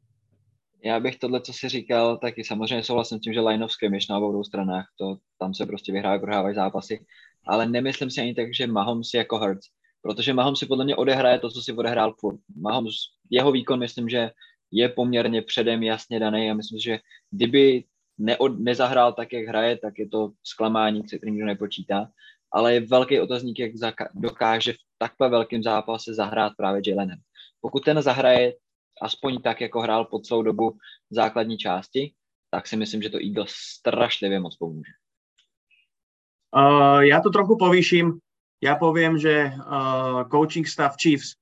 Já bych tohle, co si říkal, taky samozřejmě souhlasím s tím, že lineovské myš na obou stranách, to tam se prostě vyhrávají, prohrávají zápasy, ale nemyslím si ani tak, že Mahomes jako Hurts, protože Mahomes si podle mě odehraje to, co si odehrál furt. Mahomes, jeho výkon myslím, že je poměrně předem jasně daný a myslím, že kdyby neod, nezahrál tak, jak hraje, tak je to zklamání, se kterým nepočítá. Ale je velký otazník, jak dokáže v takhle velkém zápase zahrát právě Jalenem. Pokud ten zahraje aspoň tak, jako hrál po celou dobu základní části, tak si myslím, že to Eagles strašlivě moc pomůže. Uh, ja to trochu povýším. Ja poviem, že uh, coaching staff Chiefs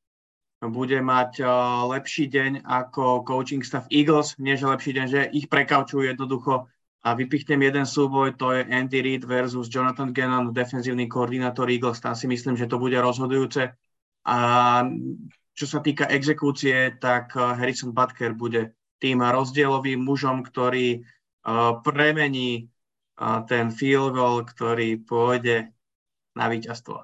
bude mať uh, lepší deň ako coaching staff Eagles, nie že lepší deň, že ich prekaučujú jednoducho a vypichnem jeden súboj, to je Andy Reid versus Jonathan Gannon, defenzívny koordinátor Eagles, tam si myslím, že to bude rozhodujúce. A čo sa týka exekúcie, tak Harrison Butker bude tým rozdielovým mužom, ktorý uh, premení uh, ten field goal, ktorý pôjde na víťazstvo.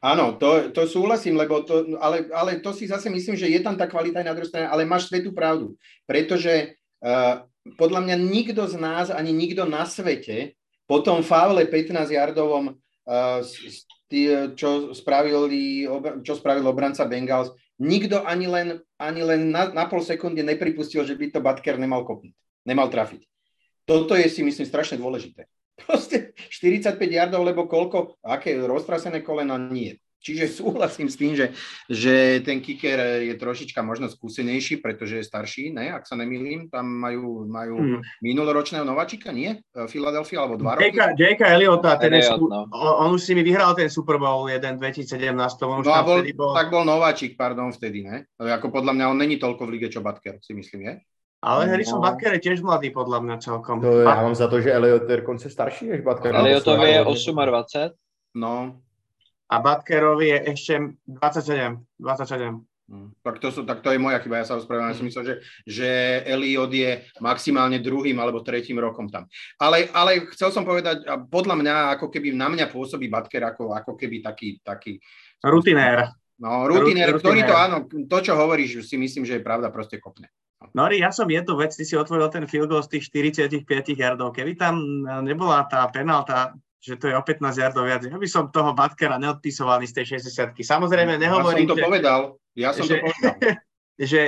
Áno, to, to súhlasím, lebo to, ale, ale to si zase myslím, že je tam tá kvalita aj na druhej strane, ale máš svetú pravdu, pretože uh, podľa mňa nikto z nás, ani nikto na svete po tom faule 15-jardovom, uh, čo, spravili, čo spravil obranca Bengals, nikto ani len, ani len na, na pol sekunde nepripustil, že by to Batker nemal kopnúť, nemal trafiť. Toto je si myslím strašne dôležité. Proste 45 yardov, lebo koľko, aké roztrasené kolena, nie. Čiže súhlasím s tým, že, že ten kicker je trošička možno skúsenejší, pretože je starší, ne, ak sa nemýlim, tam majú, majú hmm. minuloročného nováčika, nie? Philadelphia, alebo dva roky? J.K. Eliota, ten je, no. on už si mi vyhral ten Super Bowl jeden 2017. On už no a bol, bol... tak bol nováčik, pardon, vtedy, ne? Ako podľa mňa on není toľko v lige, čo Butker, si myslím, je? Ale Harrison no. Butker je tiež mladý podľa mňa celkom. No, já mám za to, že Elliot je dokonce starší než Butker. Eliotovi je 28. No. A Butkerovi je ešte 27. 27. Hmm. Tak, to sú, tak to je moja chyba, ja sa ospravedlňujem. Ja si myslel, že, že Eliot je maximálne druhým alebo tretím rokom tam. Ale, ale chcel som povedať, podľa mňa, ako keby na mňa pôsobí Butker ako, ako keby taký... taký Rutinér. No, rutinér, ktorý to, áno, to, čo hovoríš, si myslím, že je pravda, proste kopne. Nori, ja som jednu vec, ty si otvoril ten field goal z tých 45 yardov. Keby tam nebola tá penálta, že to je o 15 yardov viac, ja by som toho Batkera neodpisoval z tej 60 Samozrejme, nehovorím, Ja som to že, povedal. Ja som že, to povedal. že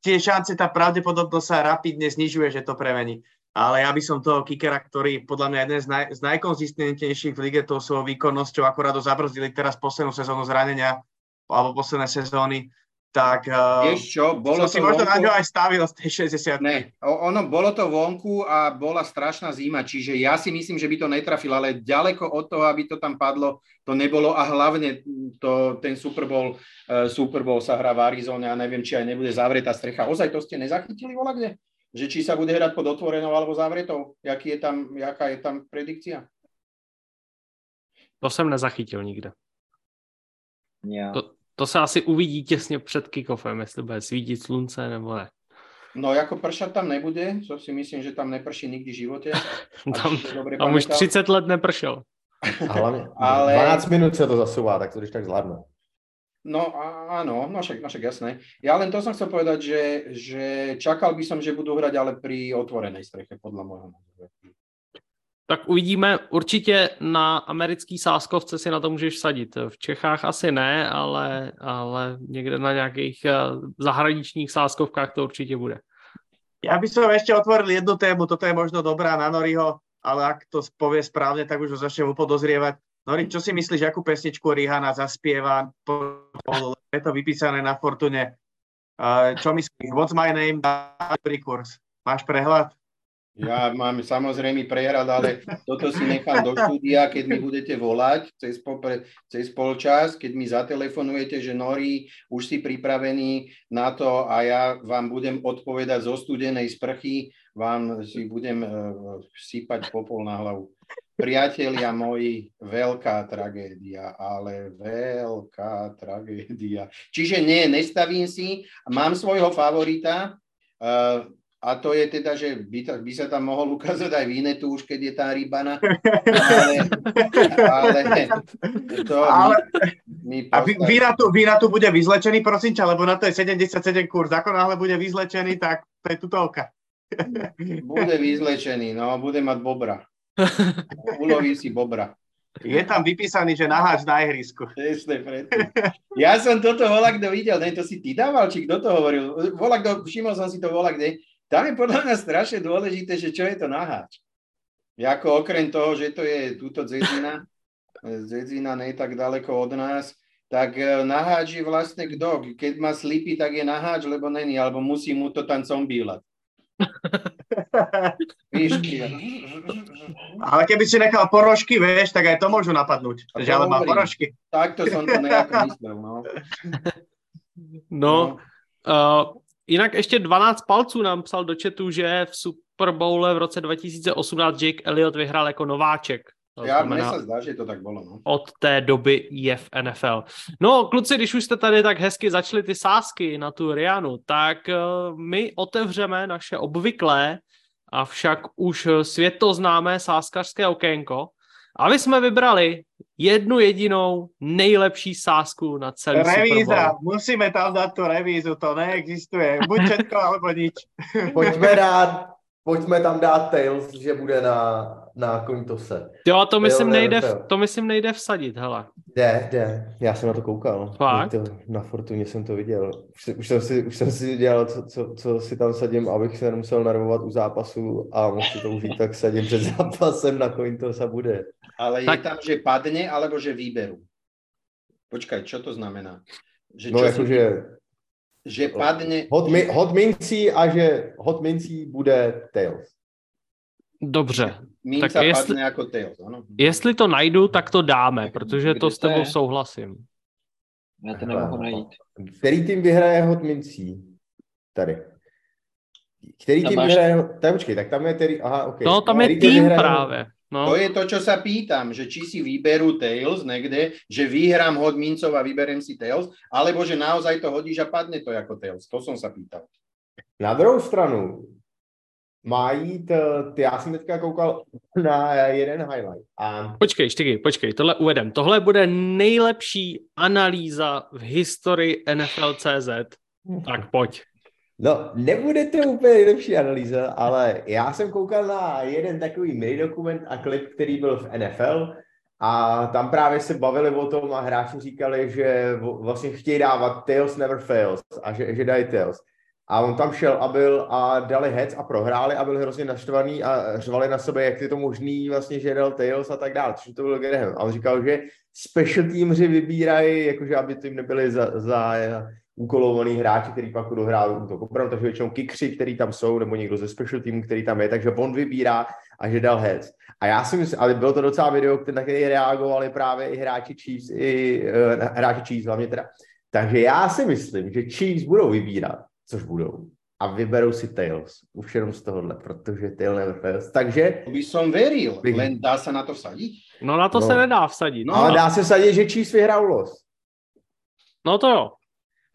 tie šance, tá pravdepodobnosť sa rapidne znižuje, že to premení. Ale ja by som toho kickera, ktorý podľa mňa jeden z, naj, z najkonzistentnejších v lige tou svojou výkonnosťou, akorát ho zabrzdili teraz poslednú sezónu zranenia, alebo posledné sezóny, tak uh, Vieš čo, bolo som to si možno vonku... aj stavil z tej 60. Ne, ono, bolo to vonku a bola strašná zima, čiže ja si myslím, že by to netrafil, ale ďaleko od toho, aby to tam padlo, to nebolo a hlavne to, ten Super Bowl, uh, Super Bowl sa hrá v Arizone a neviem, či aj nebude zavretá strecha. Ozaj to ste nezachytili vola kde? Že či sa bude hrať pod otvorenou alebo zavretou? Jaký je tam, jaká je tam predikcia? To jsem nezachytil nikde. Yeah. To, to se asi uvidí těsně před kickoffem, jestli bude svítit slunce nebo ne. No jako pršat tam nebude, co si myslím, že tam neprší nikdy v životě. tam, tam už 30 let nepršel. A hlavně Ale... 12 minut se to zasúva, tak to když tak zvládnu. No áno, no však, no však jasné. Ja len to som chcel povedať, že, že čakal by som, že budú hrať ale pri otvorenej streche, podľa môjho názoru. Tak uvidíme. Určitě na americký sáskovce si na to můžeš sadit. V Čechách asi ne, ale, ale někde na nějakých eh, zahraničních sáskovkách to určitě bude. Ja by som ešte otvoril jednu tému, toto je možno dobrá na Noriho, ale ak to povie správne, tak už ho začnem upodozrievať. Nori, čo si myslíš, akú pesničku Rihana zaspieva? Je to vypísané na Fortune. Čo myslíš? What's my name? Kurz. Máš prehľad? Ja mám samozrejme prehrad, ale toto si nechám do štúdia, keď mi budete volať cez, popre, cez polčas, keď mi zatelefonujete, že Nori, už si pripravený na to a ja vám budem odpovedať zo studenej sprchy, vám si budem uh, sypať popol na hlavu. Priatelia moji, veľká tragédia, ale veľká tragédia. Čiže nie, nestavím si, mám svojho favorita, uh, a to je teda, že by, ta, by sa tam mohol ukázať aj Vinetu už, keď je tá rybana. Ale, ale to ale, mi, mi A Vinatu, Vinatu bude vyzlečený, prosím ťa, lebo na to je 77 kurz. Ako náhle bude vyzlečený, tak to je tutovka. Bude vyzlečený, no, bude mať bobra. Uloví si bobra. Je tam vypísaný, že naháč na ihrisku. Presne, presne. Ja som toto volak kto videl, ne, to si ty dával, či kto to hovoril? Volak všimol som si to volak, kde tam je podľa mňa strašne dôležité, že čo je to naháč. Jako okrem toho, že to je túto dzedzina, dzedzina nie tak daleko od nás, tak e, naháč je vlastne kto? Keď má slipy, tak je naháč, lebo není, alebo musí mu to tam combílať. Víš, ale keby si nechal porožky, vieš, tak aj to môžu napadnúť. Že ale má porožky. Takto som to nejako myslel, no. No, no. Uh, Jinak ještě 12 palců nám psal do chatu, že v Super Bowle v roce 2018 Jake Elliott vyhrál jako nováček. To Já mně se zdá, že to tak bylo. No. Od té doby je v NFL. No, kluci, když už jste tady tak hezky začali ty sásky na tu Rianu, tak uh, my otevřeme naše obvyklé, avšak už světoznámé sáskařské okénko, a my jsme vybrali jednu jedinou nejlepší sásku na celý Revíza, musíme tam dát tu revízu, to neexistuje. Buď všetko, alebo nič. Pojďme dát, pojďme tam dát Tails, že bude na, na se. Jo, to myslím, nejde, to myslím nejde vsadit, hele. Jde, jde. Já jsem na to koukal. Fakt? To, na Fortuně jsem to viděl. Už, už, jsem, si, už jsem si dělal, co, co, co si tam sadím, abych se nemusel nervovat u zápasu a mohl si to užít, tak sadím před zápasem na a bude. Ale tak... je tam, že padne, alebo že výberu. Počkaj, čo to znamená? Že no, jakože... Že padne... Hot, mi, hot mincí a že hot mincí bude Tails. Dobře. Minca tak jestli, jako Tails, ano. Jestli to najdu, tak to dáme, protože to s tebou je? souhlasím. Já to nemohu najít. Který tým vyhraje hot mincí? Tady. Který tým máš... vyhraje... Tak počkej, tak tam je který... Aha, okay. No, tam je tým vyhraje... právě. No. To je to, čo sa pýtam, že či si vyberú Tails niekde, že vyhrám hod mincov a vyberiem si Tails, alebo že naozaj to hodíš a padne to jako Tails. To som sa pýtal. Na druhou stranu, má jít, ty, já jsem teďka koukal na jeden highlight. A... Počkej, štyky, počkej, tohle uvedem. Tohle bude nejlepší analýza v historii NFL.cz. Tak pojď. No, nebude to úplně nejlepší analýza, ale já jsem koukal na jeden takový mini dokument a klip, který byl v NFL a tam právě se bavili o tom a hráči říkali, že vlastně chtějí dávat Tails never fails a že, že dají Tails. A on tam šel a byl a dali heads a prohráli a byl hrozně naštvaný a řvali na sebe, jak je to možný vlastně, že dal Tails a tak dále, což to byl Graham. A on říkal, že special teamři vybírají, jakože aby tím nebyli za, za úkolovaný hráči, který pak dohrál útok opravdu, takže většinou kikři, který tam jsou, nebo někdo ze special teamu, který tam je, takže on vybírá a že dal heads. A já si myslím, ale bylo to docela video, na který reagovali právě i hráči Chiefs, i uh, hráči Chiefs hlavně teda. Takže já si myslím, že Chiefs budou vybírat, což budou, a vyberou si Tails. Už jenom z tohohle, protože Tail never fails. Takže... To by som veril, bych... len dá se na to vsadit? No na to no. se nedá vsadit. No, ale dá se vsadit, že Chiefs vyhrál los. No to jo.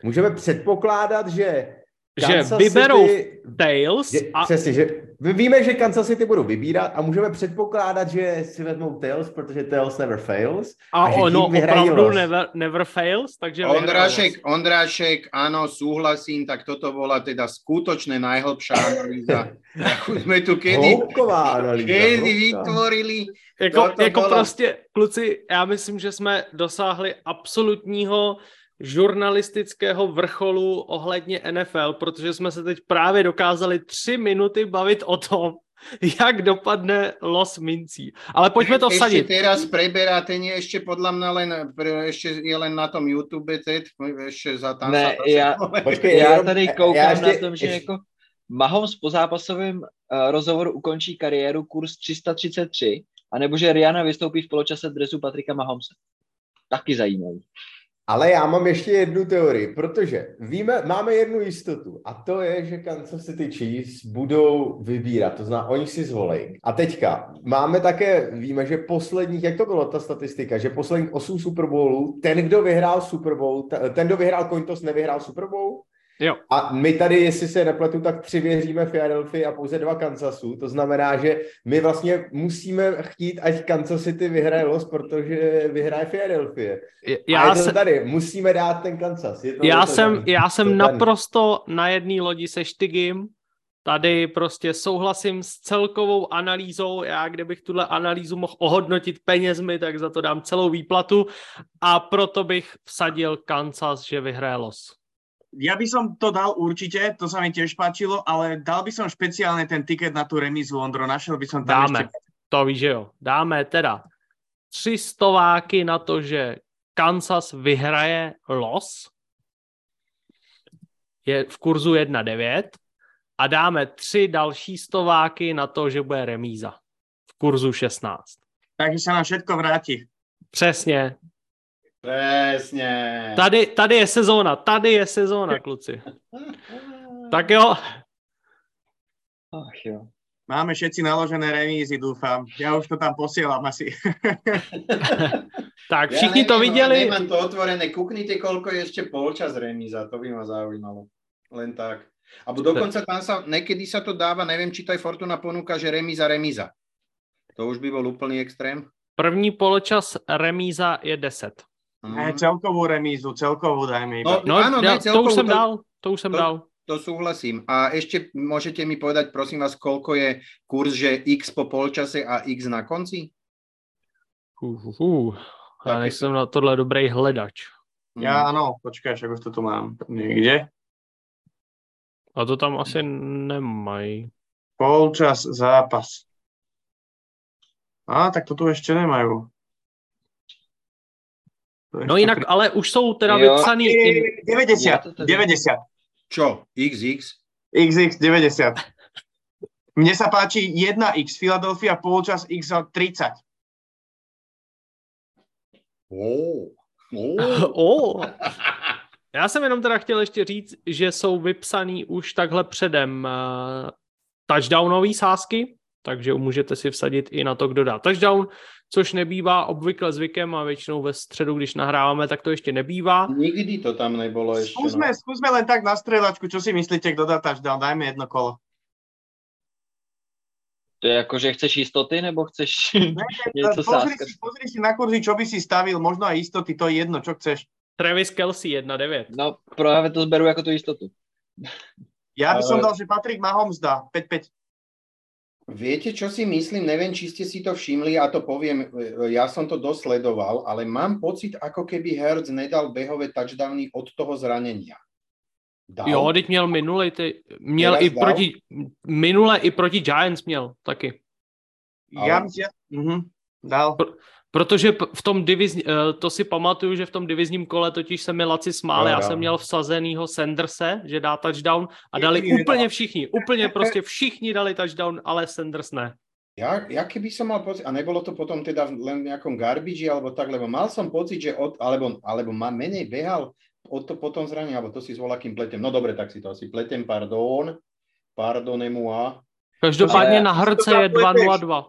Můžeme předpokládat, že Kansas že vyberou City, Tails že, a... Přesně, že víme, že Kansas City budou vybírat a můžeme předpokládat, že si vezmou Tails, protože Tails never fails. A, a ono opravdu never, never fails, takže Ondrášek, Ondrášek, áno, súhlasím, tak toto bola teda skutočne najhlbšia analýza, akú sme tu kedy, analýza, kedy vytvorili. Jako, jako bola... prostě, kluci, já myslím, že jsme dosáhli absolutního žurnalistického vrcholu ohledně NFL, protože jsme se teď právě dokázali tři minuty bavit o tom, jak dopadne los mincí. Ale pojďme to vsadit. Ešte teraz preberáte nie ešte podľa mňa len, ešte je len na tom YouTube teď, ešte za tam Ne, já, počkej, já tady koukám já ještě, na tom, že ještě, jako Mahomes po zápasovém uh, rozhovoru ukončí kariéru kurz 333, anebo že Rihanna vystoupí v poločase dresu Patrika Mahomese. Taky zajímavý. Ale já mám ještě jednu teorii, protože víme, máme jednu jistotu a to je, že Kansas City Chiefs budou vybírat, to znamená, oni si zvolej. A teďka máme také, víme, že posledních, jak to bylo ta statistika, že posledních 8 Super Bowlů, ten, kdo vyhrál Super Bowl, ten, kdo vyhrál Cointos, nevyhrál Super Bowl? Jo. A my tady, jestli se nepletu, tak tři věříme Philadelphia a pouze dva Kansasu. To znamená, že my vlastně musíme chtít, ať Kansas City vyhraje los, protože vyhraje Philadelphia. Já a je to se... tady, musíme dát ten Kansas. Je to, já, to jsem, tady. já jsem naprosto na jedné lodi se Štygim. Tady prostě souhlasím s celkovou analýzou. Já, kdybych tuhle analýzu mohl ohodnotit penězmi, tak za to dám celou výplatu. A proto bych vsadil Kansas, že vyhraje los ja by som to dal určite, to sa mi tiež páčilo, ale dal by som špeciálne ten tiket na tú remizu, Ondro, našiel by som tam Dáme, ešte... to víš, že jo. Dáme teda tři stováky na to, že Kansas vyhraje los, je v kurzu 1,9 a dáme tři další stováky na to, že bude remíza v kurzu 16. Takže sa nám všetko vráti. Přesně, Přesně. Tady, tady je sezóna, tady je sezóna, kluci. tak jo. Ach jo. Máme všetci naložené remízy, dúfam. Ja už to tam posielam asi. tak, všichni ja to viděli. Nemám to otvorené. Kuknite, koľko je ešte polčas remíza. To by ma zaujímalo. Len tak. A dokonca tam sa, nekedy sa to dáva, neviem, či to aj Fortuna ponúka, že remíza, remíza. To už by bol úplný extrém. První poločas remíza je 10. Ne, celkovú remízu, celkovú dajme iba. No, no áno, ja, ne, celkovú, to už som to, dal, to už som to, dal. To súhlasím. A ešte môžete mi povedať, prosím vás, koľko je kurz, že x po polčase a x na konci? Uh, uh, uh. Já nejsem na tohle dobrý hledač. Já hmm. ano, počkej, však už to tu mám někde. A to tam asi nemají. Polčas, zápas. A, tak to tu ještě nemají. No jinak, ale už jsou teda jo. vypsaný... 90, 90. Čo? XX? XX 90. Mne sa páči 1X Philadelphia polčas X 30. Oh. Oh. oh. Já jsem jenom teda chtěl ještě říct, že jsou vypsaný už takhle předem uh, touchdownové sázky, takže můžete si vsadit i na to, kdo dá touchdown, což nebývá obvykle zvykem a většinou ve středu, když nahráváme, tak to ještě nebývá. Nikdy to tam nebylo ještě. Zkusme, no. zkusme len tak na střelačku, co si myslíte, kdo dá touchdown, dajme jedno kolo. To je jako, že chceš jistoty, nebo chceš ne, něco pozri si, pozri si na kurzy, čo by si stavil, možno aj jistoty, to je jedno, čo chceš. Travis Kelsey 1-9. No, právě to zberu jako tu jistotu. Já bych som dal, že Patrik Mahomes dá 5-5. Viete, čo si myslím? Neviem, či ste si to všimli, a to poviem, ja som to dosledoval, ale mám pocit, ako keby Hertz nedal behové touchdowny od toho zranenia. Dal? Jo, teď měl minule, ty, měl Teraz i dal? proti, minule i proti Giants měl taky. Ale... Já myslím, mhm, dal. Pr- Protože v tom divizní, eh, to si pamatuju, že v tom divizním kole totiž se mi Laci smáli, já jsem měl vsazenýho Sanderse, že dá touchdown a dali Všichni úplně všichni, úplně prostě všichni dali touchdown, ale Sanders ne. Ja, ja keby som mal pocit, a nebolo to potom teda len v nejakom garbage alebo tak, lebo mal som pocit, že od, alebo, alebo ma menej behal od to potom zranenia, alebo to si s volakým pletem. No dobre, tak si to asi pletem, pardon, pardonnez-moi. Každopádně ale... na hrce je 2-0-2.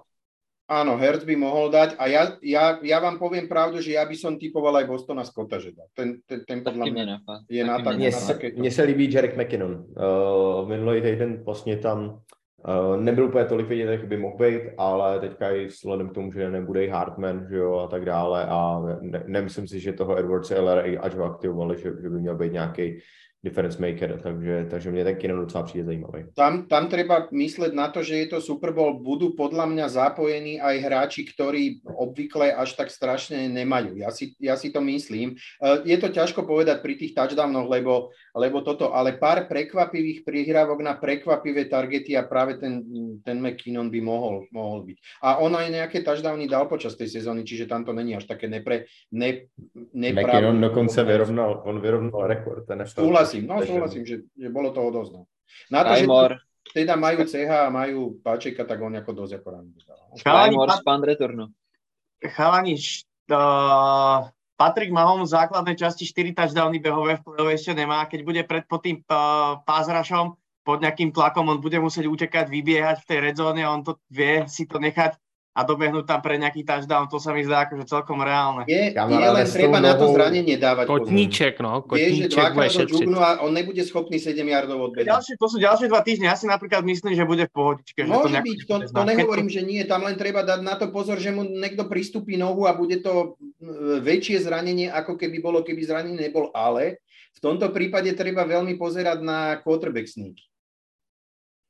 Áno, Hertz by mohol dať a ja, ja, ja vám poviem pravdu, že ja by som typoval aj Bostona Scotta, že dá. Ten, ten, ten podľa mňa je na, tak, mně, se, mně se líbí Jarek McKinnon. Uh, minulý týden vlastně tam uh, nebyl úplně tolik vidět, jak by mohl být, ale teďka i vzhledem k tomu, že nebude i Hartman že jo, a tak dále a ne, nemyslím si, že toho Edwards LR až ho aktivovali, že, že by měl být nějaký difference maker, takže, takže mne ten Keenan docela přijde zajímavý. Tam, tam treba mysleť na to, že je to Super Bowl, budú podľa mňa zapojení aj hráči, ktorí obvykle až tak strašne nemajú. Ja si, ja si to myslím. Eh, je to ťažko povedať pri tých touchdownoch, lebo, lebo toto, ale pár prekvapivých prihrávok na prekvapivé targety a práve ten, ten McKinnon by mohol, mohol byť. A on aj nejaké touchdowny dal počas tej sezóny, čiže tam to není až také nepre, ne, McKinnon dokonce vyrovnal, on vyrovnal rekord. Ten súhlasím, no súhlasím, že, že bolo toho dosť. No. Na to, že, teda majú CH a majú Páčeka, tak on ako dosť ako ranný. Chalani, Pat... returnu. Chalani, uh, Patrik Mahomes v základnej časti 4 touchdowny behové v play ešte nemá. Keď bude pred pod tým uh, pázrašom, pod nejakým tlakom, on bude musieť utekať, vybiehať v tej redzone, on to vie si to nechať a dobehnúť tam pre nejaký touchdown, to sa mi zdá akože celkom reálne. Je, je len treba na to zranenie dávať Kotníček, no. Kotníček Vie, že dvakrát ho a on nebude schopný 7 yardov odbehnúť. Ďalšie, to sú ďalšie dva týždne, ja si napríklad myslím, že bude v pohodičke. Môže že to byť, to, to nehovorím, že nie, tam len treba dať na to pozor, že mu niekto pristúpi nohu a bude to e, väčšie zranenie, ako keby bolo, keby zranenie nebol, ale v tomto prípade treba veľmi pozerať na quarterback sneak.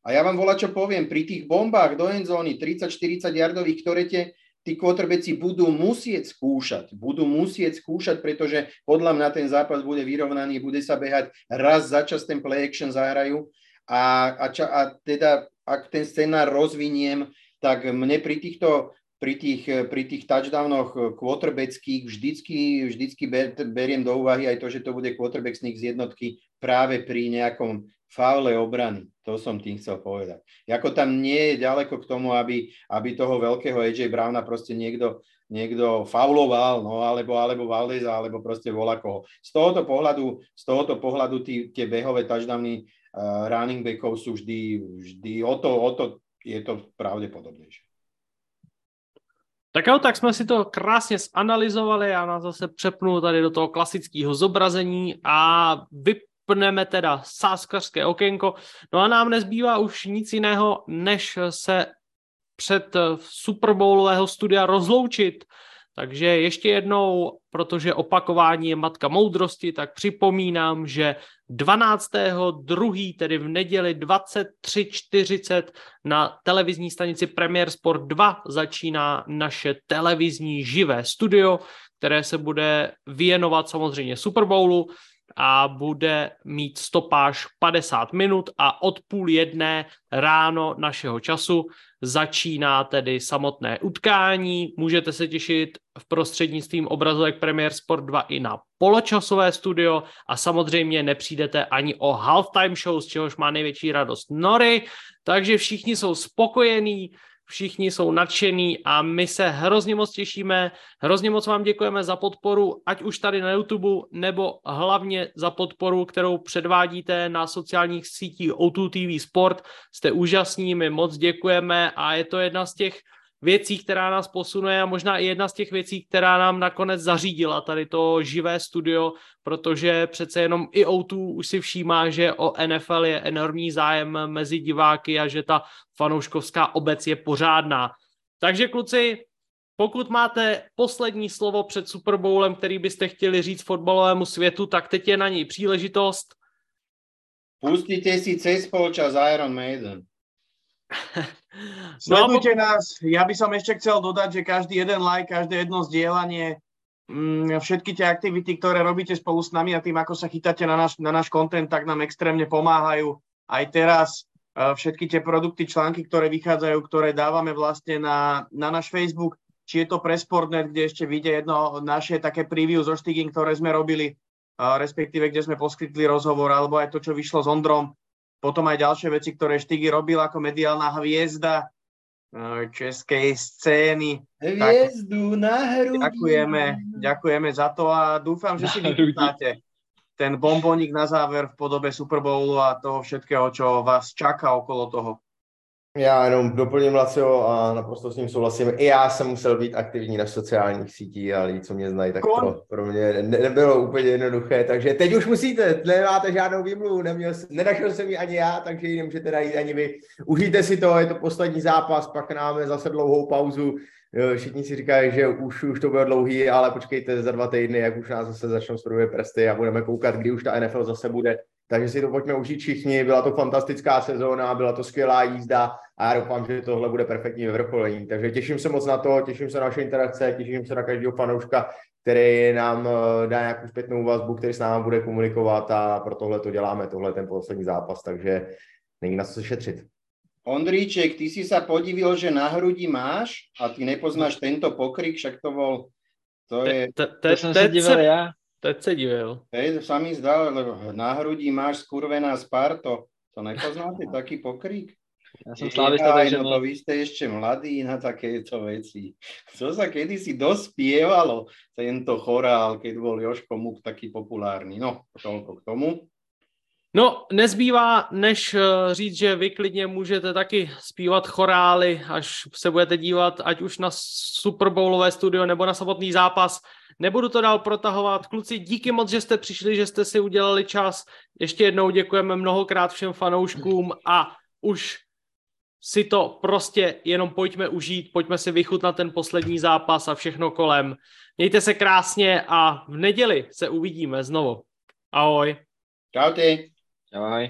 A ja vám volá, čo poviem, pri tých bombách do endzóny 30-40 yardových, ktoré tie, tí quarterbacki budú musieť skúšať. Budú musieť skúšať, pretože podľa mňa ten zápas bude vyrovnaný, bude sa behať raz za čas ten play action zahrajú a, a, ča, a teda ak ten scenár rozviniem, tak mne pri týchto pri tých, pri tých touchdownoch quarterbackých vždycky, vždycky beriem do úvahy aj to, že to bude quarterback z jednotky práve pri nejakom faule obrany. To som tým chcel povedať. Jako tam nie je ďaleko k tomu, aby, aby toho veľkého AJ Browna proste niekto, niekto fauloval, no, alebo, alebo Valdeza, alebo proste koho. Z tohoto pohľadu, z tohoto pohľadu tí, tie behové touchdowny uh, running backov sú vždy, vždy o to, o to je to pravdepodobnejšie. Tak jo, tak jsme si to krásně zanalizovali a nás zase přepnu tady do toho klasického zobrazení a vy pneme teda sáskařské okénko. No a nám nezbývá už nic jiného, než se před Super Bowlového studia rozloučit. Takže ještě jednou, protože opakování je matka moudrosti, tak připomínám, že 12.2., tedy v neděli 23.40 na televizní stanici Premier Sport 2 začíná naše televizní živé studio, které se bude věnovat samozřejmě Super Bowlu a bude mít stopáž 50 minut a od půl jedné ráno našeho času začíná tedy samotné utkání. Můžete se těšit v prostřednictvím obrazovek Premier Sport 2 i na poločasové studio. A samozřejmě nepřijdete ani o halftime show, z čehož má největší radost Nory, takže všichni jsou spokojení, všichni jsou nadšení a my se hrozně moc těšíme. Hrozně moc vám děkujeme za podporu, ať už tady na YouTube, nebo hlavně za podporu, kterou předvádíte na sociálních sítích O2 TV Sport. Jste úžasní, my moc děkujeme a je to jedna z těch věcí, která nás posunuje a možná i jedna z těch věcí, která nám nakonec zařídila tady to živé studio, protože přece jenom i O2 už si všímá, že o NFL je enormní zájem mezi diváky a že ta fanouškovská obec je pořádná. Takže kluci, pokud máte poslední slovo před Super Bowlem, který byste chtěli říct fotbalovému světu, tak teď je na něj příležitost. Pustíte si cez polčas Iron Maiden. Sledujte no, nás. Ja by som ešte chcel dodať, že každý jeden like, každé jedno zdieľanie, mm, všetky tie aktivity, ktoré robíte spolu s nami a tým, ako sa chytáte na náš, na náš content, tak nám extrémne pomáhajú. Aj teraz e, všetky tie produkty, články, ktoré vychádzajú, ktoré dávame vlastne na, na náš Facebook, či je to pre Sportnet, kde ešte vyjde jedno naše také preview zo Stiging, ktoré sme robili, e, respektíve kde sme poskytli rozhovor, alebo aj to, čo vyšlo s Ondrom, potom aj ďalšie veci, ktoré Štigy robil ako mediálna hviezda e, českej scény. Hviezdu tak, na hrudi. Ďakujeme, ďakujeme za to a dúfam, že si vychutnáte ten bombonik na záver v podobe Super Bowlu a toho všetkého, čo vás čaká okolo toho. Já jenom doplním Lacio a naprosto s ním souhlasím. I já jsem musel být aktivní na sociálních sítích a lidi, co mě znají, tak to pro mě ne- nebylo úplně jednoduché. Takže teď už musíte, nemáte žádnou výmluvu, neměl, nenašel jsem ji ani já, takže ji nemůžete najít ani vy. Užijte si to, je to poslední zápas, pak máme zase dlouhou pauzu. Všichni si říkají, že už, už to bylo dlouhý, ale počkejte za dva týdny, jak už nás zase začnou studovat prsty a budeme koukat, kdy už ta NFL zase bude takže si to pojďme užít všichni. Byla to fantastická sezóna, byla to skvělá jízda a já doufám, že tohle bude perfektní vyvrcholení. Takže těším se moc na to, těším se na naše interakce, těším se na každého fanouška, který nám eh, dá nějakou zpětnou vazbu, který s námi bude komunikovat a pro tohle to děláme, tohle ten poslední zápas, takže není na co šetřit. Ondríček, ty si sa podivil, že na hrudi máš a ty nepoznáš tento pokrik, však to bol... To je... To, to, to, to som sa divil ja. Teď se divil. Hej, sa mi zdal, lebo na hrudi máš skurvená Sparto. To nepoznáte, taký pokrik? Ja som slávista, takže... No to vy ste ešte mladí na takéto veci. Co sa kedysi dospievalo, tento chorál, keď bol Joško Muk taký populárny. No, toľko k tomu. No, nezbývá, než eh, říct, že vy klidně můžete taky zpívat chorály, až se budete dívat, ať už na Super Bowlové studio nebo na samotný zápas. Nebudu to dál protahovat. Kluci, díky moc, že jste přišli, že jste si udělali čas. Ještě jednou děkujeme mnohokrát všem fanouškům a už si to prostě jenom pojďme užít, pojďme si vychutnat ten poslední zápas a všechno kolem. Mějte se krásně a v neděli se uvidíme znovu. Ahoj. Ty. Ahoj.